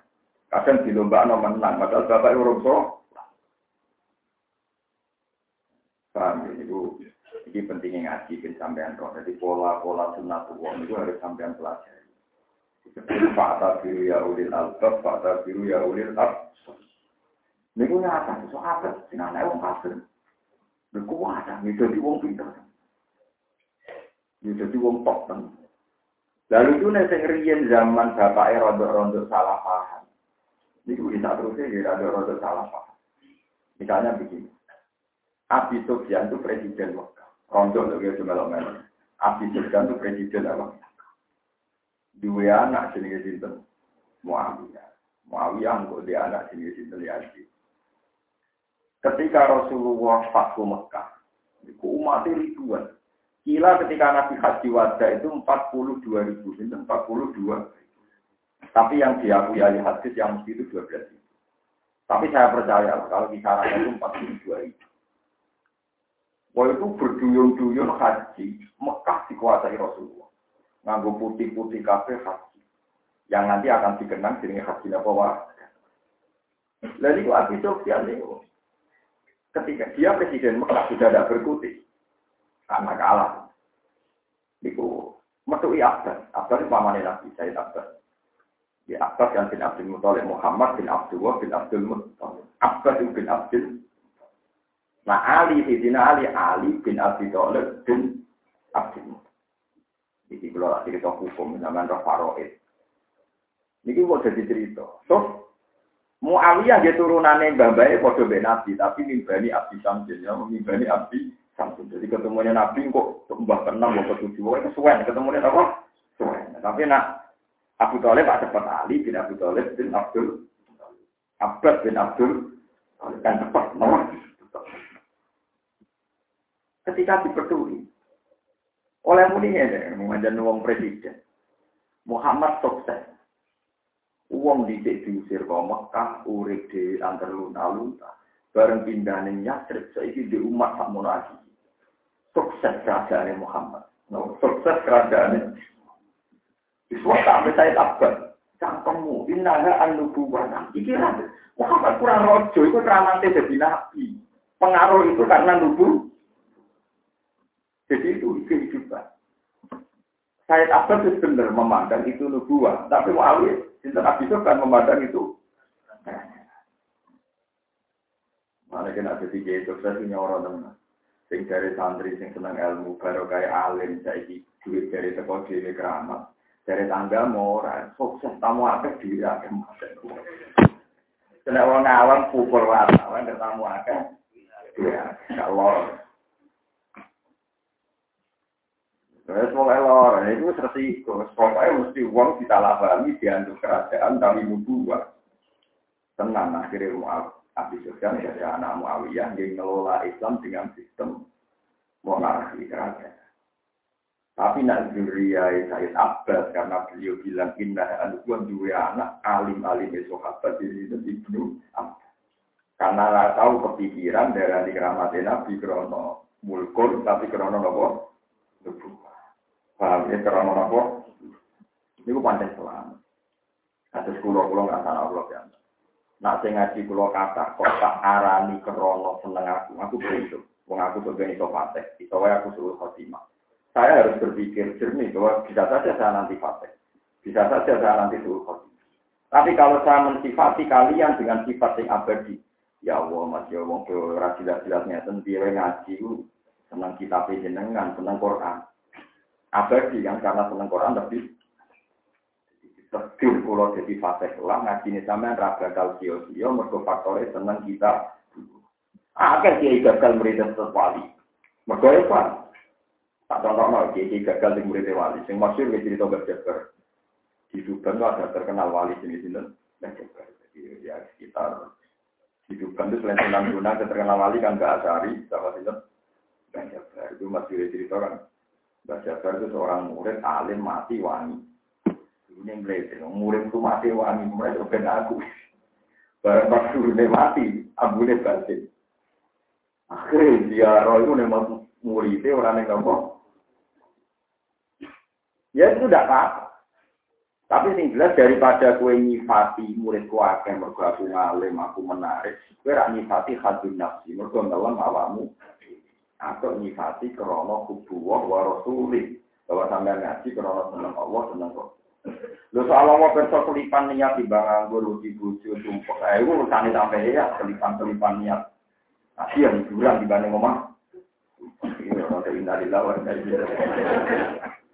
Kadang di lomba no menang, padahal bapak urung so. Paham ya, itu ini pentingnya ngaji bin sampean roh. Jadi pola-pola sunat uang itu harus sampean pelajari. Fakta biru ya ulil albab, fakta biru ya ulil ab. Ini gue nyata, so apa? Sini anak wong kafir. Ini kuasa, ini jadi wong pintar. Ini jadi wong top. Lalu itu nih zaman bapak rondo-rondo salah paham. Ini bisa terusnya ya ada rada salah paham. Misalnya begini. Abi Sufyan itu presiden Mekah. Rondo loh ya cuma lomen. Abi Sufyan itu presiden apa? Dua anak sini sinten Muawiyah. Muawiyah enggak dia anak sini sinten Yazid. Ketika Rasulullah Fathu Mekah, itu umat ribuan. Kila ketika Nabi Haji Wada itu 42 ribu, 42 tapi yang diakui ahli hadis yang mesti itu 12 ribu. Tapi saya percaya kalau kisarannya itu 42 ribu. Wah itu berduyun-duyun haji, Mekah dikuasai Rasulullah. Nganggu putih-putih kafe haji. Yang nanti akan dikenang jadi haji apa wah. Lalu itu Abi Sofyan itu ketika dia presiden Mekah sudah tidak berkutik karena kalah. Itu metui Abbas, Abbas itu pamannya Nabi, saya Abbas. Ya, Abbas yang bin Abdul Muthalib, Muhammad bin Abdullah bin Abdul Muthalib. Abbas bin Abdul Nah Ali, Sayyidina Ali, Ali bin Abi Thalib bin Abdul Muthalib. Jadi kalau lagi kita hukum, namanya Roh Faroid. Ini mau jadi cerita. So, Muawiyah dia turunannya bae padha mbek Nabi, tapi mimbani Abdi Samsin ya, mimbani Abdi Samsin. Jadi ketemunya Nabi kok mbah kenal mbah ketujuh, itu kesuwen ketemunya apa? Suwen. Tapi nak Abu Talib ada cepat Ali bin Abu Talib bin Abdul Abbas bin Abdul dan cepat nomor. Ketika dipetuli oleh muninya mengajar wong presiden Muhammad sukses. Uang dicek diusir ke Mekah, urip di antar lunta-lunta. Bareng pindah ning Yasrib, saiki di umat sakmono lagi. Sukses kerajaan Muhammad. No, sukses kerajaan Iswa sampai saya takbar. Cangkemmu, innaha an-nubuwah. Pikiran, Muhammad kurang rojo, itu teramante jadi nabi. Pengaruh itu karena nubu. Jadi itu kehidupan. Said Abbas itu benar memandang itu nubuah, tapi Muawiyah, Sinten Abi kan memandang itu. Mana kena jadi kiai sukses nyoro teman. Sing dari santri sing seneng ilmu baru kayak alim saiki duit dari teko dhewe keramat. Dari tangga mau ora sukses tamu akeh dhewe akeh Kena wong awam pukul wartawan tamu akeh. Ya, kalau Terus mau elor, itu resiko. Pokoknya mesti uang kita labami diantuk kerajaan tapi buat Tenang akhirnya mau Abi Sufyan dari anak Muawiyah yang ngelola Islam dengan sistem monarki kerajaan. Tapi nak Zuriyah Said Abbas karena beliau bilang indah anukuan dua anak alim alim sahabat ini dan ibnu Karena nggak tahu kepikiran dari keramat Nabi krono mulkul tapi krono nopo nubuah. Paham ya karena apa? Ini gue panjang selama. Atas kulo kulo nggak salah Allah ya. Nak saya ngaji kulo kata, kok tak arani kerono seneng aku, aku berhitung. Wong aku sebagai iso fase, iso aku suruh khotimah. Saya harus berpikir jernih bahwa bisa saja saya nanti fase, bisa saja saya nanti suruh. Tapi kalau saya mensifati kalian dengan sifat yang abadi, ya Allah, Mas ya Allah, jelas-jelasnya sendiri ngaji, senang kitab jenengan, senang Quran. Abadi yang karena seneng Quran lebih. Sedih kalau jadi fase lah ngaji ini sampean raga kal sio sio mergo faktore seneng kita. Akhir dia gagal mergo ya pak tak no dia gagal di murid wali sing masyur dia cerita berjabar di Subang ada terkenal wali sini sini berjabar jadi ya sekitar di itu selain Sunan Gunung terkenal wali kan gak asari sama sini berjabar itu masih cerita kan Jabar itu seorang murid alim mati wangi. Ini yang murid itu mati wangi, mulai itu aku. Barang pas mati, ambune batin. Akhirnya dia roh itu memang muridnya orang yang ngomong. Ya itu tidak apa-apa. Tapi sing jelas daripada kue nyifati murid akeh mergo aku ngalim, aku menarik, kue rak nyifati hadun nafsi, mergo ngelam awamu atau nyifati krono kubuwah wa bahwa sampai ngaji krono seneng Allah seneng kok Lu soal Allah perso kelipan niat di bang anggur, di bucu, sumpah. Eh, itu urusan sampai ya, kelipan-kelipan niat. Masih yang hiburan dibanding omah. Ini orang keindah lawan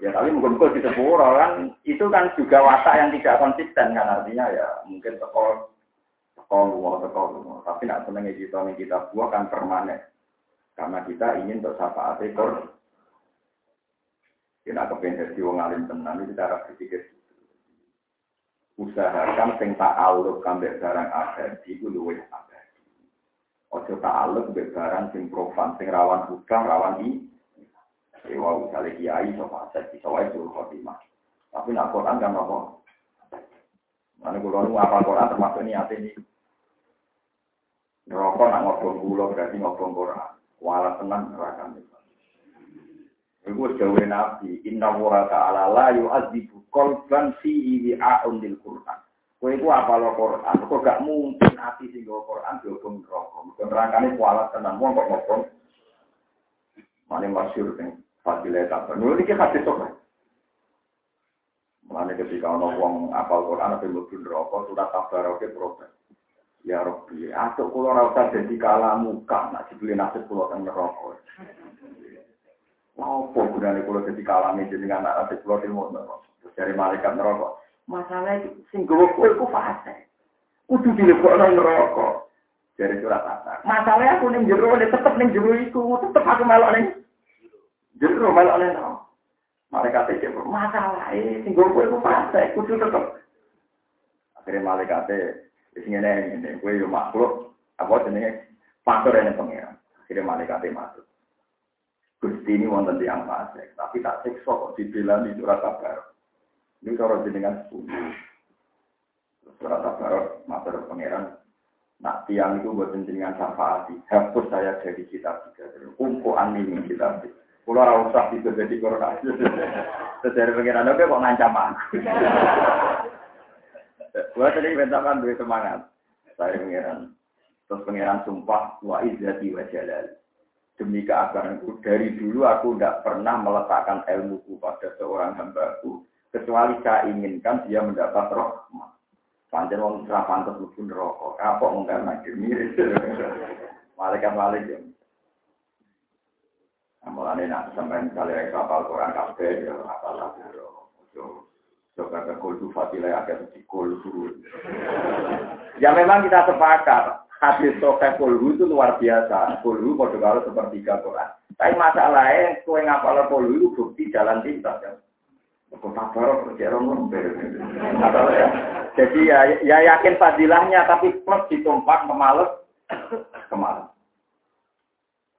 Ya tapi mungkin di sepuro kan, itu kan juga watak yang tidak konsisten kan artinya ya mungkin teko teko luar teko luar. Tapi nak senengnya kita nih kita buah kan permanen. Karena kita ingin bersyafaat ekor. Kita kepengen jadi wong alim tenan itu cara berpikir usahakan sing tak aluk kambek barang abadi itu luwih abadi. Ojo tak aluk barang sing profan, sing rawan hutang, rawan i. Ewa misalnya kiai, sofa aset, bisa wae suruh khotimah. Tapi nak Quran kan apa? Mana kulo nu apa Quran termasuk niat ini. Rokok nak ngobong kulo berarti ngobong Quran. Wala tenang neraka Iku jawa nabi, inna wa ta'ala la yu'adzibu qalban fihi wi'a'un lil Qur'an. Kowe iku apa lo Quran, kok gak mungkin ati sing go Quran diobong neraka. Mergo nerakane kualat tenan wong kok ngobong. Mane masyhur ning fadilah tak penuh iki hadis sok. Mane ketika ana wong apal Quran apa mlebu neraka surat tabarake protes. Ya Rabbi, atau kalau rasa jadi kalah muka, nak dibeli nasib pulau teng neraka. Apa gunanya kalau jadi kalah nih dengan nasib pulau teng neraka? Dari malaikat neraka. Masalah itu sing fase. Kudu dilebokno neraka. Dari surat asar. Masalahnya aku ning tetep ning tetep aku melok jero melok ning neraka. Malaikat itu masalah ini sing gue ku fase, kudu tetep. Akhirnya malaikat Wis ngene ngene, kowe yo makhluk apa jenenge faktor yang pengira. Akhirnya malaikat masuk. Gusti ini wonten yang fasik, tapi tak siksa kok dibela di surat kabar. Ini cara jenengan sepuluh. Surat kabar matur pangeran Nak tiang itu buat jenengan syafaati, hapus saya jadi kitab tiga. Umpu anin kitab. Kulo ora usah bisa jadi Quran. Sejarah pengiran oke kok ngancam aku. Gua tadi bentakan duit semangat. Saya pengiran. Terus pengiran sumpah wa izzati wa jalal. demi keabahanku. Dari dulu aku tidak pernah meletakkan ilmuku pada seorang hambaku. Kecuali saya inginkan dia mendapat rahmat. Panjang wong ora pantes mlebu neraka. Kapok mung karena mirip. Malaikat malik ya. Mulane nak sampai misalnya kapal Quran kabeh ya apal lah. Coba ke kultu fatilah agak di kultu. Ya memang kita sepakat. Hadis sokai kulhu itu luar biasa. Kulhu pada kalau sepertiga Quran. Tapi masalahnya, kue ngapal kulhu itu bukti jalan pintas kan. Kota Barok kerja. Ya. Jadi ya, ya yakin fadilahnya, tapi plus ditumpak kemales, kemales.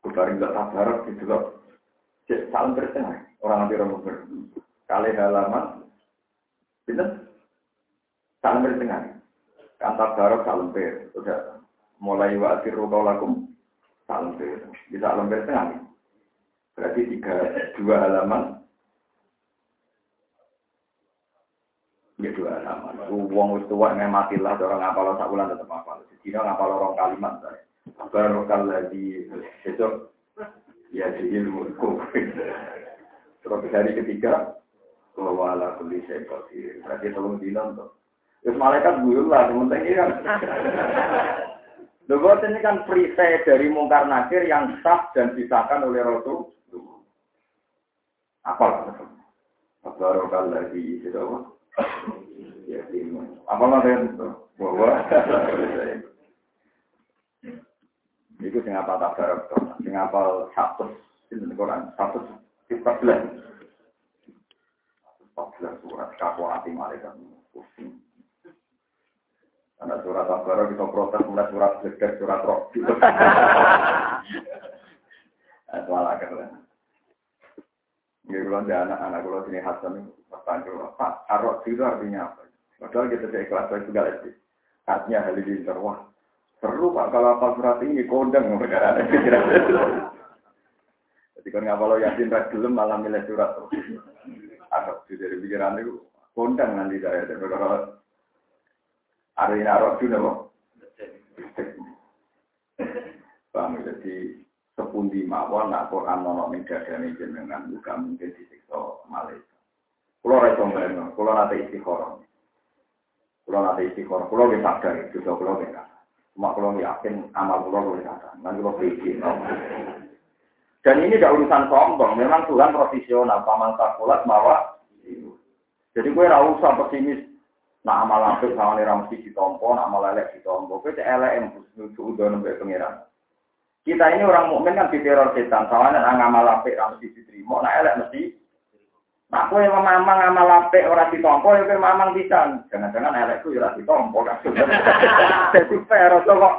Kubaring gak tabarok gitu loh. Cek salam bertengah, orang nanti orang Kali halaman, Bener? Salam bertengah. Kanta barok salam ber. Sudah mulai waktu rukau lakum salam ber. Bisa salam bertengah. Berarti tiga dua halaman. Ya dua halaman. Uang wis tua matilah orang ngapal sak bulan tetap ngapal. Dina ngapal orang kalimat saya. Barokal lagi besok ya di ilmu Terus hari ketiga bahwa ala kulli syai qadir. Berarti tolong dino untuk. Terus malaikat buyul lah, sementing ini kan. Lho ini kan perisai dari mungkar nakir yang sah dan disahkan oleh Rasul. Apa Barokal lagi itu apa? Ya, apa namanya itu? Bahwa itu sing apa tak barok sing apa satu sing Quran satu sifat 14 surat kaku hati malaikat pusing. Karena surat Al-Baqarah kita protes mulai surat Zikr, surat Roh. Itu malah keren. Ini kalau ada anak-anak kalau sini Hasan bertanya, Pak, arok itu artinya apa? Padahal kita kelas itu gak lebih. Artinya halilintar, wah seru Pak kalau apa surat ini kondang negara Jadi kalau nggak kalau yakin gelem malah milih surat. Di dari pikiran itu kondang nanti saya dan ada yang naruh juga kok Bang, jadi sepundi mawon nak Quran nono ning dadane jenengan buka mungkin disiksa Malaysia. Kulo ra iso mbayang, kulo nate istikharah. Kulo nate istikharah, kulo ge sadar itu kulo ge Cuma kulo yakin amal kulo luwih sadar. Nanti kulo pikir. Dan ini tidak urusan sombong, memang Tuhan profesional, paman takulat mawa. Jadi gue ra usah pesimis. Nak amal apik sama nih mesti ditompo, nak amal elek ditompo. Gue cek elek yang udah nembe pengiran. Kita ini orang mukmin kan diteror setan, soalnya nak amal apik ra mesti diterima, nak elek mesti. Nak gue memang amal apik ora ditompo, ya gue memang bisa. Jangan-jangan elek gue ora ditompo kan. Jadi fair kok.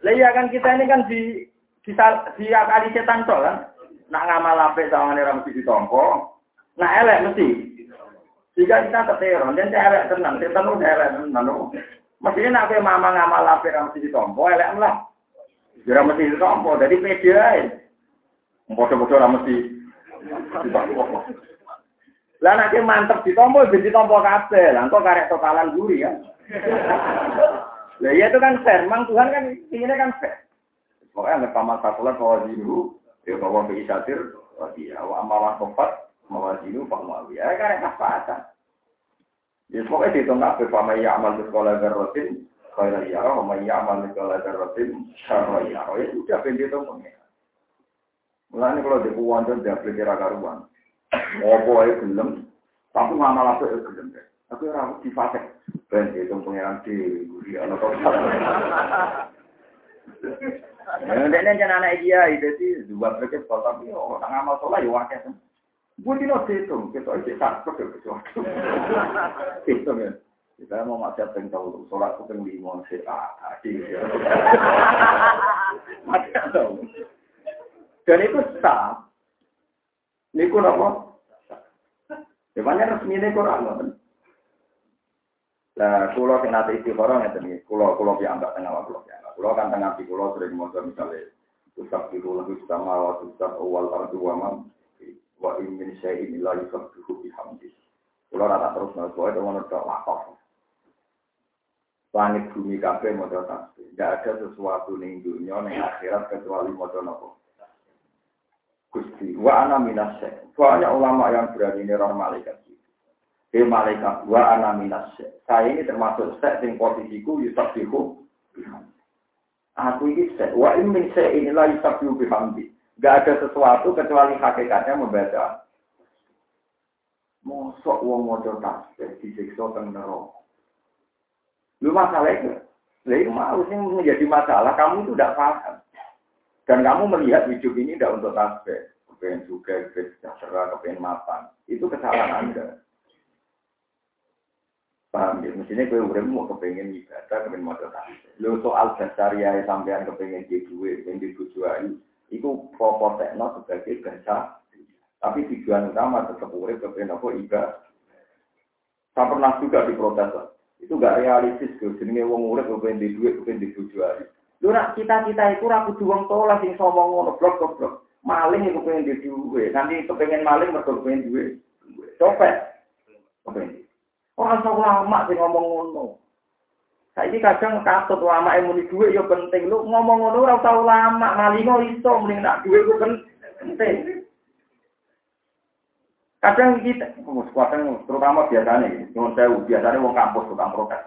Lah iya kan kita ini kan di di kali setan to kan. Nak ngamal apik sawangane ora mesti ditompo. Nak elek mesti. Jika kita keteron, dan elek tenang, setan udah elek tenang. Mestinya nak kowe mama ngamal apik ora mesti ditompo, elek lah. Ora mesti ditompo, jadi pede ae. Bodoh-bodoh ora mesti. Lah nek mantep ditompo, wis ditompo kabeh. Lah kok karek tokalan guri kan. Lah iya itu kan fair, mang Tuhan kan inginnya kan fair. Pokoknya nggak paman sakulah bahwa dinu, ya bahwa bagi satir, dia wa amalan kompat, bahwa dinu pak muawiyah, ya enak pasang. Ya pokoknya dihitung apa, pama ya amal di sekolah berrotin, kaya ya, pama ya amal di sekolah berrotin, syarra ya, ya udah pendek itu. Mulanya kalau di dia beli kira karuan, ngopo aja gelem, tapi ngamal ya gelem deh. Tapi orang di fase, pendek itu pengiran di, di anak Nek nek anak dia itu dua berarti kalau tapi orang amal sholat ya wakil. Gue tidak hitung, kita isi satu ke sesuatu. Hitung ya. Kita mau maksiat yang tahu, sholat itu yang lima, si A, Mati tahu. Dan itu sah. Niku apa? Depannya resmi ini Quran, Nah, kulo sing nate istiqoroh ngeten iki, kulo kulo piambak tengah kulo piambak. Kulo kan tengah di kulo sering maca misale usap di kulo itu sama wa usap awal ardu wa mam wa in min syai'in illa yusabbihu bihamdi. Kulo rata terus maca itu ngono tok wakaf. Langit bumi kabeh maca tasbih. Tidak ada sesuatu ning dunia ning akhirat kecuali maca napa? Gusti, wa ana minas Banyak ulama yang berani neror malaikat itu. Malaikat, wa ana Saya ini termasuk sek sing posisiku yusabbihu Aku ini sek. Wa in min inilah yusabbihu bihamdi. Gak ada sesuatu kecuali hakikatnya membaca. Mosok wong mojo tasbih disiksa teng neraka. Lu masalah itu. Lalu mau sih menjadi masalah, kamu itu tidak paham. Dan kamu melihat hidup ini tidak untuk tasbih. Kepengen juga, sejahtera, kepengen mapan. Itu kesalahan Anda. Paham ya? Mestinya gue udah mau kepengen ibadah, kepengen mau tasbih. Lu soal dasariah sampean kepengen di duit, kepengen di tujuan, itu tekno sebagai kerja. Tapi tujuan utama tetap urip kepengen apa ibadah. Saya pernah juga diprotes itu gak realistis. Jenenge wong urip kepengen di duit, kepengen di tujuan. Lu nak cita-cita itu ragu wong tolak sing sombong ngono blok blok. Maling itu pengen di duit, nanti kepengen maling mergo pengen duit. Copet. Orang sok lama sih ngomong ngono. Saiki kadang katut lama yang muni duit ya penting. Lu ngomong ngono ora lama, maling iso mending nak duit ku penting. Kadang kita, kadang terutama biasanya, nyuwun biasanya wong kampus tukang protes.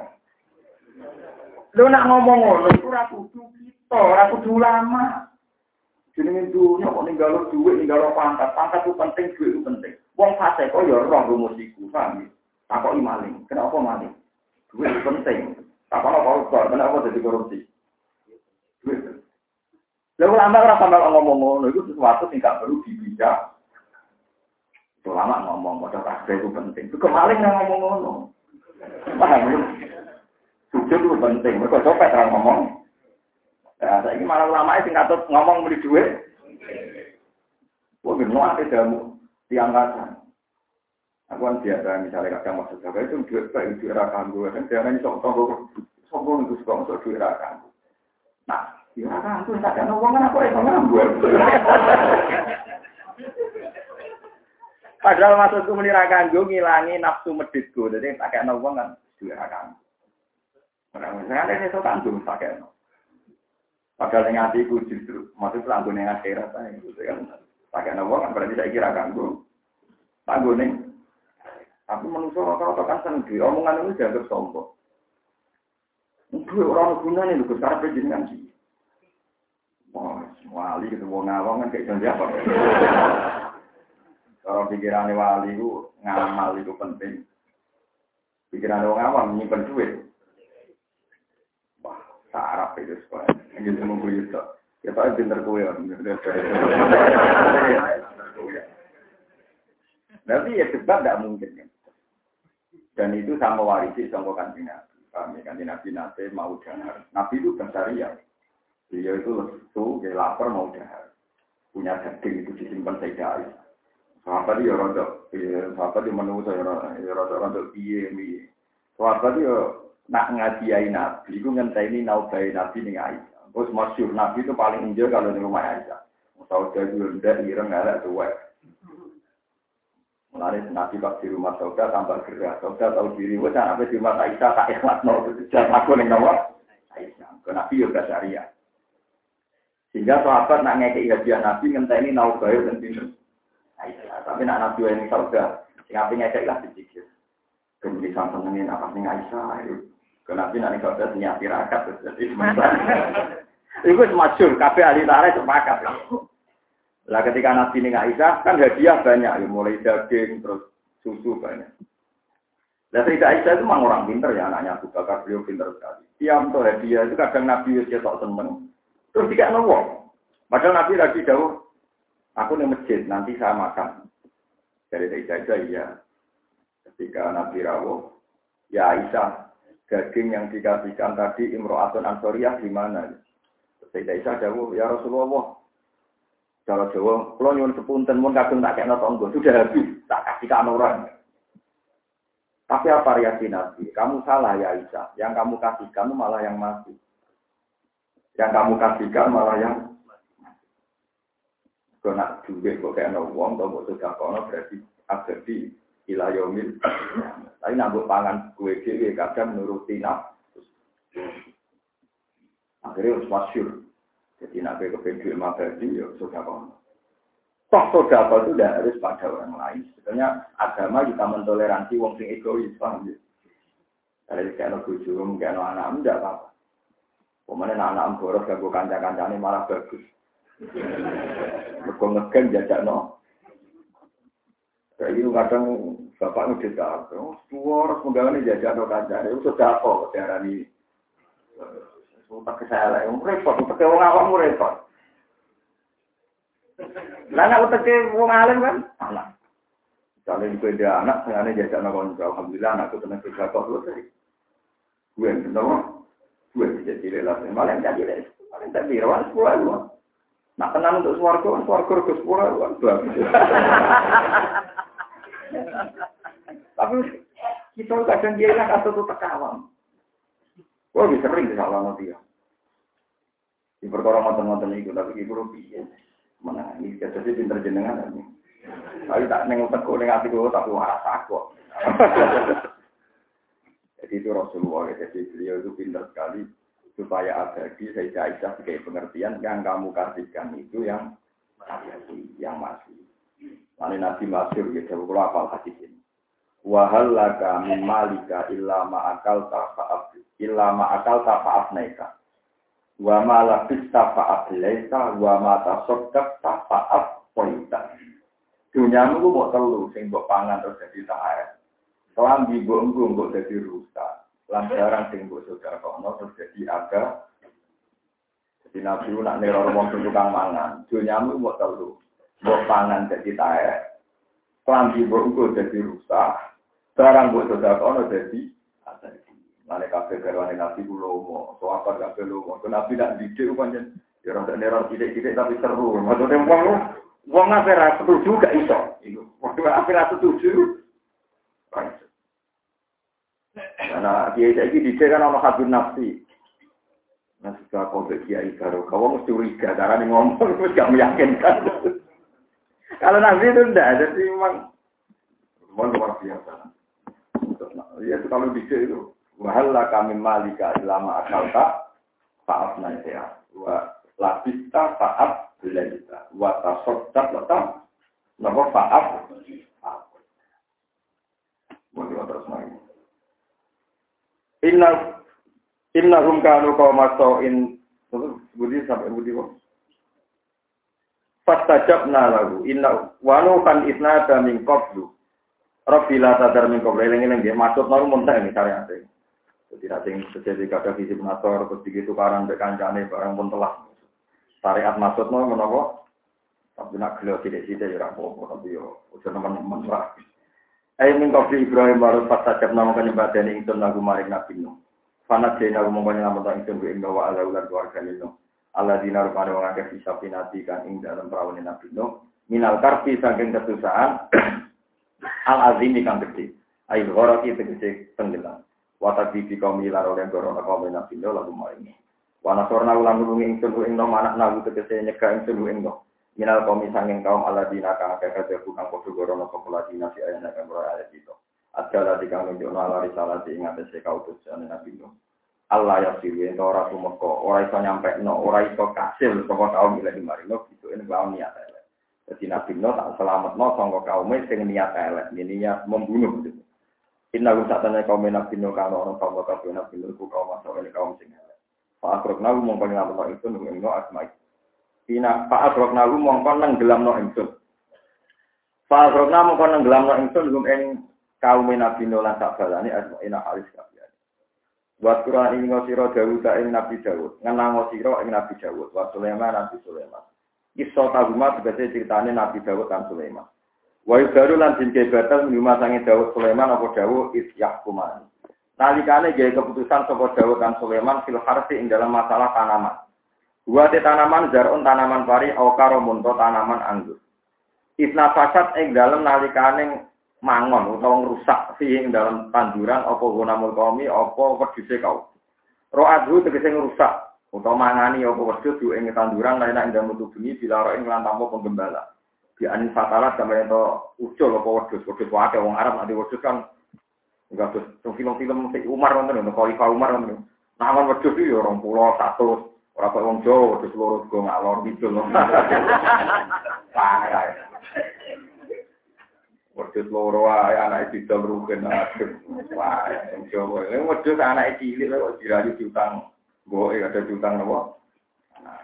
Lu nak ngomong ngono iku ora kudu kita, ora kudu lama. Jenenge dunya kok ninggalo duit, ninggalo pangkat. Pangkat itu penting, duit itu penting. Wong fase kok ya roh rumus iku, paham ya? Takoki maling. Kenapa maling? Duit itu penting. Takono koruptor, kenapa jadi korupsi? Duit. Lalu lama ora sampe ngomong ngono itu sesuatu sing gak perlu dibicarakan. Ulama ngomong modal tasbih itu penting. Itu kemarin yang ngomong ngono. Paham ya? Sujud itu penting. Mereka copet orang ngomong. Nah, saya ini malah ulama sing katut ngomong beli duit. Wah, gini ada jamu tiang kata. Aku kan biasa misalnya kadang maksud saya itu duit baik duit rakan gue kan jangan sok sok sombong itu suka masuk duit rakan. Nah, ya rakan tuh tak ada kan aku yang ngambur. Padahal maksudku menirakan gue ngilangi nafsu meditku, jadi tak kayak uang kan duit rakan. Ini so tanggung pakai. Padahal yang hatiku justru maksud tanggung yang akhirat saya gitu kan. Pakai no kan berarti saya kira tanggung. Tanggung nih. Tapi manusia rata-rata kan sendiri. Omongan ini dianggap sombong. Dua orang guna nih, lu besar kan sih. Wah, wali gitu, wong ngawang kan kayak janji apa. Kalau pikirannya wali itu ngamal itu penting. Pikiran wong awam nyimpen duit. Arab itu. Ini semua itu. Ya pak pinter kue Nanti ya debat tidak mungkin. Ya. Dan itu sama warisi sama kanji Nabi. Kami ya? kanji Nabi nanti mau dahar. Nabi itu ya. Dia itu lesu, dia lapar mau dahar. Punya daging itu disimpan saya Sahabat dia rodok, sahabat dia menunggu saya rodok rodok piye piye. Sahabat dia nak ngajiai Nabi, itu ngenteni naubai Nabi nih Aisyah. Terus masyur Nabi itu paling enjoy kalau di rumah Aisyah. Sauda itu ndak ireng ngalak tuwek. Mulai Nabi pas di rumah Sauda tambah gerak. Sauda tahu diri, jangan apa di rumah Aisyah tak ikhlas no. Jangan aku nih nomor Aisyah. Ke Nabi juga syariah. Sehingga sahabat nak ngekei hadiah Nabi ngenteni naubai dan pinter. Aisyah. Tapi nak Nabi yang Sauda, sing api ngekei lah dicicil. Kemudian sampai ngene apa nih Aisyah. Kenapa nanti kau sudah punya jadi Itu masyur, kafe ahli tarik sepakat. Lah ketika Nabi ini Aisyah kan hadiah banyak, ya, mulai daging terus susu banyak. Lah cerita Aisyah itu memang orang pinter ya anaknya Abu Bakar beliau pinter sekali. Tiap untuk hadiah itu kadang Nabi itu tak seneng. Terus tidak nongol. Padahal Nabi lagi jauh, aku di masjid nanti saya makan. Dari Aisyah iya. Ketika Nabi rawuh, ya Aisyah daging yang dikasihkan tadi Imro'atun Ansoriyah gimana? Sayyidah Isa jawab, ya Rasulullah, kalau Jawa, kalau nyuwun sepunten mun kadung tak kena tonggo, sudah habis, tak kasihkan orang. Tapi apa reaksi Nabi? Kamu salah ya Isa. Yang kamu kasihkan malah yang mati. Yang kamu kasihkan malah yang Kau nak duit kok kayak uang, kau mau sudah kono berarti abadi ila yaumil tapi nambah pangan kue kue kadang nuruti nafsu akhirnya harus masyur jadi nabi kepengen mabadi ya sudah kok Toh sodako itu tidak harus pada orang lain. Sebetulnya agama kita mentoleransi wong sing egois, paham ya? Kalau kayak bojo, kayak anak, tidak apa-apa. Kemudian anak boros gak kanca-kancane malah bagus. Mergo ngegen jajak no. Kayak gitu kadang bapak ngedit ke aku, suara penggalan jajak no kancane, itu sudah apa darah ini. Tak kesalahan, repot, tak ke wong awam repot. Lah nek uteke wong alim kan anak. Kalau itu dia anak, saya ini jajak nak Alhamdulillah anakku tenang kerja kok selesai. Gue benar, gue bisa jadi lah. Malah jadi deh, malah jadi rawan sepuluh lu. Nah tenang untuk suarga, suarga ke sepuluh lu bagus. Tapi kita kadang dia nak atau tuh tekawam. Gue bisa sering salah nanti ya. Di perkara mantan-mantan itu, tapi ibu rupiah. Mana ini jadi pinter jenengan ini. Tapi tak neng teko neng hati gue tapi waras aku. Jadi itu Rasulullah, jadi beliau itu pintar sekali supaya abadi saya Aisyah sebagai pengertian yang kamu kasihkan itu yang yang masih. Lalu Nabi Masyur gitu, kalau apa hadis ini. Wahal laka min malika illa ma'akal ta'fa'af illa ma'akal ta'fa'af naika. Wa ma labista fa'ablaita wa ma fa'ab poita. Dunyamu ku mau telu sing mbok pangan terus jadi tahayat. Kelambi mbok engko mbok dadi rusak. Lan barang sing mbok sedekahno terus jadi aga. Jadi nabi nak neror tukang mangan. Dunyamu mau telu. Mbok pangan jadi tahayat. Kelambi mbok engko dadi rusak. Barang mbok sedekahno jadi Nane kafe garwane nabi kulo mo, so apa kafe lo mo. Nabi nak didik pancen, ya tak neror didik-didik tapi seru. Maksudnya wong wong apa ra setuju gak iso. Iku. Wong apa ra setuju. Karena dia ini didik kan ono habib nafsi. Nah, sudah kau kiai karo, kau mesti curiga karena ngomong itu gak meyakinkan. Kalau nabi itu enggak, jadi memang memang luar biasa. Ya kalau didik itu Wahalla kami malika ilama akalta faaf nasya. Wa labista faaf belaita. Wa tasoddak letak. Napa faaf? Mungkin terus. Inna Inna hum kanu kaum in Budi sampai Budi kok. Fastajabna lagu. Inna wanu kan isnada min qablu. Rabbi la sadar min qablu. Eling-eling dia maksud mau muntah ini karya jadi nanti terjadi kada fisik nator, terus begitu karan ke kancane barang pun telah. Syariat maksud mau menopo? Tapi nak gelo tidak-tidak ya rapopo, tapi yo udah teman-teman lah. Ayo mingkopi Ibrahim baru sajab nama kanyebatan ingsun lagu maring nabi Nuh. Fanat umum nama tak ingsun bu ingno wa ala ular keluarga Nuh. Allah dina rupanya wong bisa pinati kan ing dalam perawan nabi Nuh. Minal karpi saking kesusahan al azimi kang gede. Gorok itu tegese tenggelam. Wata bibi kaum ilar oleh gorona kaum nabi lo lagu maringi. Wana sorna ulang nulungi ingsun ing no manak nagu tegese nyeka ingsun ing no. Minal kaum sanging kaum aladina kang akeh kerja bukan podo gorona kaum dina si ayana kang ora ayat itu. Adala dikang nunjukno ala risalah ing kautus ane nabi lo. Allah ya siwi ento ora sumeka, ora iso nyampe no, ora iso kasil saka kaum ilahi marino gitu ini kaum niat elek. Jadi nabi no tak selamat no sangka kaum sing niat elek, niat membunuh gitu. Inna kum satana kaum nabi no kano orang kaum bakal nabi no ku kaum masuk ini kaum sing elek. Pak Akrok nahu mongko ngapa itu nunggu no asmai. Ina Pak Akrok nahu mongko nang gelam no ingsun. Pak Akrok nahu mongko nang gelam no ingsun gum ing kaum nabi no lan balani asmai ina halis kabian. Buat Quran ini ngosiro Dawud ing Nabi Dawud, ngenang ngosiro ing Nabi Dawud, wa Sulaiman Nabi Sulaiman. Kisah taguma sebagai ceritanya Nabi Dawud dan Sulaiman. Wa baru lan din batal minuma sange Dawud Sulaiman apa Dawud isyahkuman. Nalikane gaya keputusan sapa Dawud dan Sulaiman fil harfi ing dalam masalah tanaman. Dua te tanaman zarun tanaman pari au karo munto tanaman anggur. Isna fasad ing dalam nalikane mangon utawa ngrusak fi ing dalam tanduran apa gunamul qaumi apa wedhuse kau. Ro'adhu tegese ngrusak utawa mangani apa wedhus ing tanduran lain ing dalam bengi bila ing lan tanpa penggembala di anin fatalah sampai itu ucul apa wedus wedus wae wong Arab nanti wedus kan enggak tuh film-film si Umar nonton untuk Khalifah Umar nonton nah wedus itu ya orang pulau satu Ora kok wong Jawa terus loro go ngalor loh. Parah. Wedhus loro ae anake didol rugen adem. Wah, wong Jawa. Lha wedhus anake cilik kok dirayu diutang. Boe ada diutang? Nah,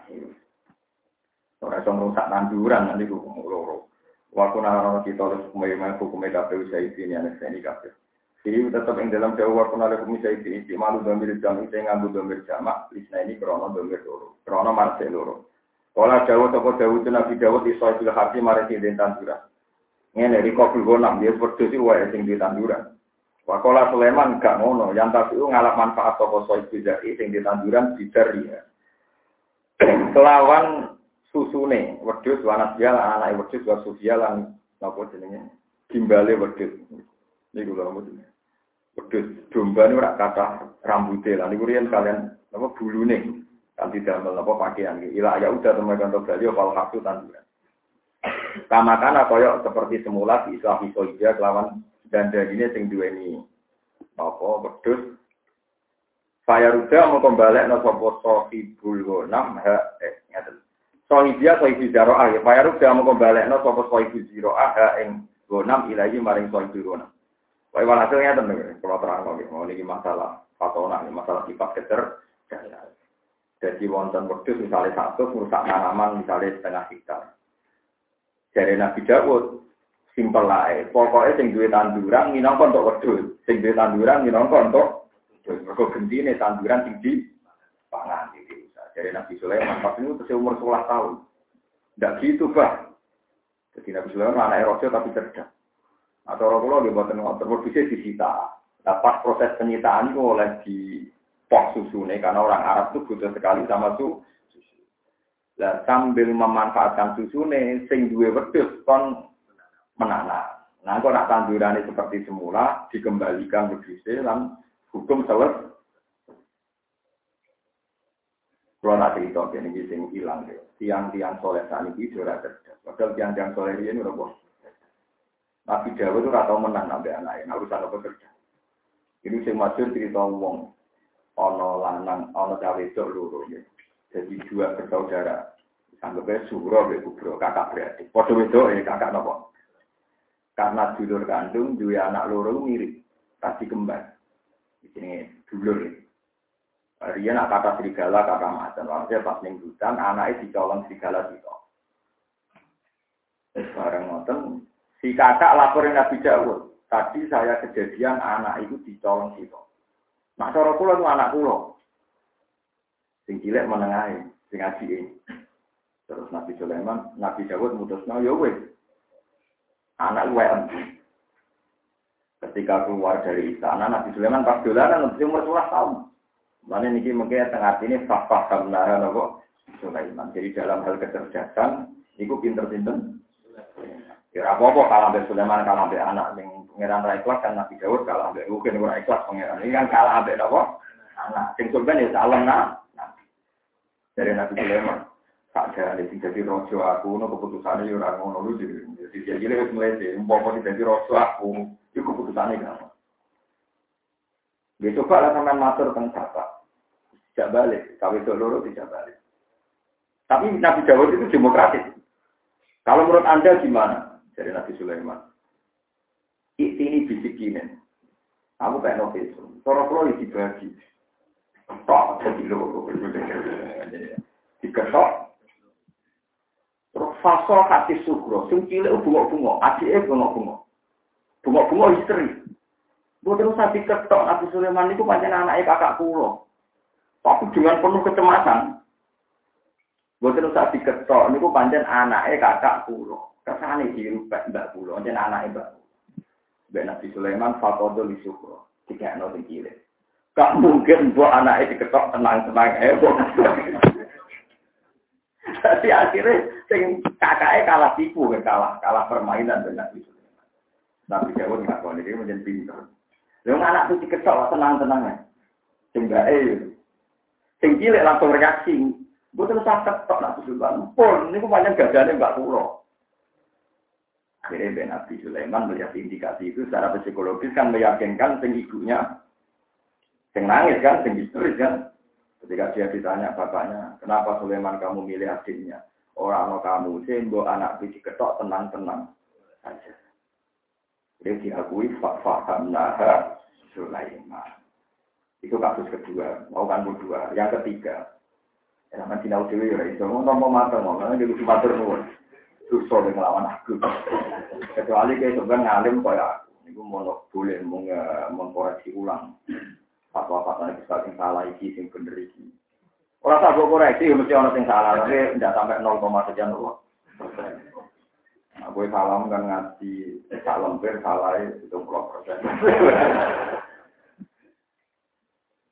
ora iso ngrusak tanduran nanti ku loro. Waktu nara kita harus hukumnya hukumnya KPU saya ini anak saya ini KPU. Jadi tetap yang dalam jauh waktu nara hukum saya ini si malu domir jam itu yang ngambil domir jamak. Lisna ini krono domir loro, krono marse loro. Jauh toko jauh itu nabi jauh di soal hati mari si den tanduran. Ini dari kofil gonam dia seperti itu wae sing di tanduran. Wakola Sulaiman gak ngono, yang tapi ngalap manfaat toko soal sudah sing di tanduran bidar dia. Kelawan susune wedhus wanas dia anak wedhus wa sufia lan napa jenenge gimbale wedhus. Niku lho mboten. Wedhus domba niku ora kathah rambuté lan niku riyen kalian apa bulune kan tidak apa pakaian ila ya udah teman kantor bali kalau hakku tanduran. Kamakana koyok seperti semula di Islam Isoija kelawan dan ini sing duweni apa wedhus Fayaruda mau kembali no sopo sohibul gonam ha eh ngaten. Sohibia sohibi jaroah ya. Fayaruda mau kembali no sopo sohibi jiroah ha ing gonam ilahi maring sohibi gonam. Wah, hasilnya tentu, kalau terang lagi, mau ini masalah fatona, masalah sifat keter, jadi wonten wedhus misalnya satu merusak tanaman misalnya setengah hektar. Jadi Nabi Dawud simpel lah, pokoknya sing duwe tanduran minangka untuk wedhus, sing duwe tanduran minangka untuk mereka gentine tanduran tinggi pangan di desa. Jadi Nabi Sulaiman pas itu terus umur 11 tahun. Tidak gitu, Pak. Jadi Nabi Sulaiman anak rojo tapi cerdas. Atau orang pulau dia buatan ngotor, bisa disita. Nah, pas proses penyitaan itu oleh di pok susu nih, karena orang Arab itu butuh sekali sama susu. Nah, sambil memanfaatkan susu nih, sing dua wedus kon menanam. Nah, kok nak tanduran seperti semula, dikembalikan ke wedusnya, dan hukum selesai. Kalau nanti itu ini sing hilang deh. Tiang-tiang soleh saat ini sudah cerdas. Padahal tiang-tiang soleh ini udah bos. Nabi Jawa itu ratau menang nabi anaknya, urusan apa kerja. Ini sing masyur cerita wong, ono lanang, ono cawe itu luru. Jadi dua bersaudara, anggapnya suro, kubro, kakak beradik. Podo itu ya kakak nopo. Karena dulur kandung, dua anak loro mirip, tadi kembar. Di sini dulur ini. Rian nak kata serigala, kata macan. Maksudnya pas ning hutan, anaknya dicolong serigala itu. Sekarang ngoten, Si kakak laporin Nabi Dawud. Tadi saya kejadian anak itu dicolong situ. Nah, cara kula itu anak kula. Sing cilik menengahi, sing ngaji Terus Nabi Sulaiman, Nabi Dawud mutusno ya wis. Anak gue Ketika keluar dari istana, Nabi Sulaiman pas dolanan umur 10 tahun. Mana niki mungkin tengah ini fakta kamnara nopo Sulaiman. Jadi dalam hal kecerdasan, niku pinter-pinter Ya apa-apa kalah sampai Sulaiman kalah sampai anak yang pangeran ra kan Nabi Daud kalah sampai mungkin ora ikhlas pangeran. Ini kan kalah sampai apa? Anak sing surga ya calon nah. Dari Nabi Sulaiman. Tak ada di jadi rojo aku, no keputusannya ya orang ngono lu jadi jadi lebih mulai sih, umpama di jadi rojo aku, itu keputusannya kenapa? Dia coba lah sampai matur tentang siapa, tidak balik, kawin loro tidak balik. Tapi Nabi Dawud itu demokratis. Kalau menurut anda gimana? dari Nabi Sulaiman. Ini bisikin. Aku nopo itu. Toro pulau dibagi. Tok jadi lo. Diketok. Terus fasol hati sugro. Sing cilik bunga-bunga. Adiknya bunga-bunga. Bunga-bunga istri. Bukan usah diketok Nabi Sulaiman itu pancen anaknya kakak pulau. Tapi dengan penuh kecemasan. Bukan usah diketok. Ini pancen anaknya kakak pulau. Kesane dirubah mbak pulau, jadi anak mbak. Mbak Nabi Sulaiman fakodo di syukur, tiga no tinggi. Gak mungkin buat anaknya diketok tenang-tenang heboh. Jadi akhirnya sing kakaknya kalah tipu, kalah kalah permainan dengan Nabi Sulaiman. Nabi Dawud nggak boleh dia menjadi pintar. Lalu anak itu diketok tenang-tenang ya. Sing mbak eh, sing cilik langsung reaksi. Gue terus sakit tok Nabi Sulaiman. Pun ini banyak gajahnya mbak pulau. Akhirnya Nabi Sulaiman melihat indikasi itu secara psikologis kan meyakinkan sing ibunya sing nangis kan, sing histeris kan. Ketika dia ditanya bapaknya, kenapa Sulaiman kamu milih adiknya? Orang mau kamu sih, anak biji ketok tenang-tenang saja. Jadi diakui faham naha Sulaiman. Itu kasus kedua, mau kan kedua. Yang ketiga, ya kan sinau dewi ya itu mau ngomong mata ngomong, jadi cuma terus susah dengan lawan aku. Kecuali kayak sebenarnya ngalim kayak itu mau boleh mau mengkoreksi ulang. Apa-apa tadi bisa yang salah iki, yang bener iki. Orang tak koreksi, mesti orang yang salah, tapi tidak sampai 0, sekian loh. Aku salam kan ngaji tak lempir salah itu puluh persen.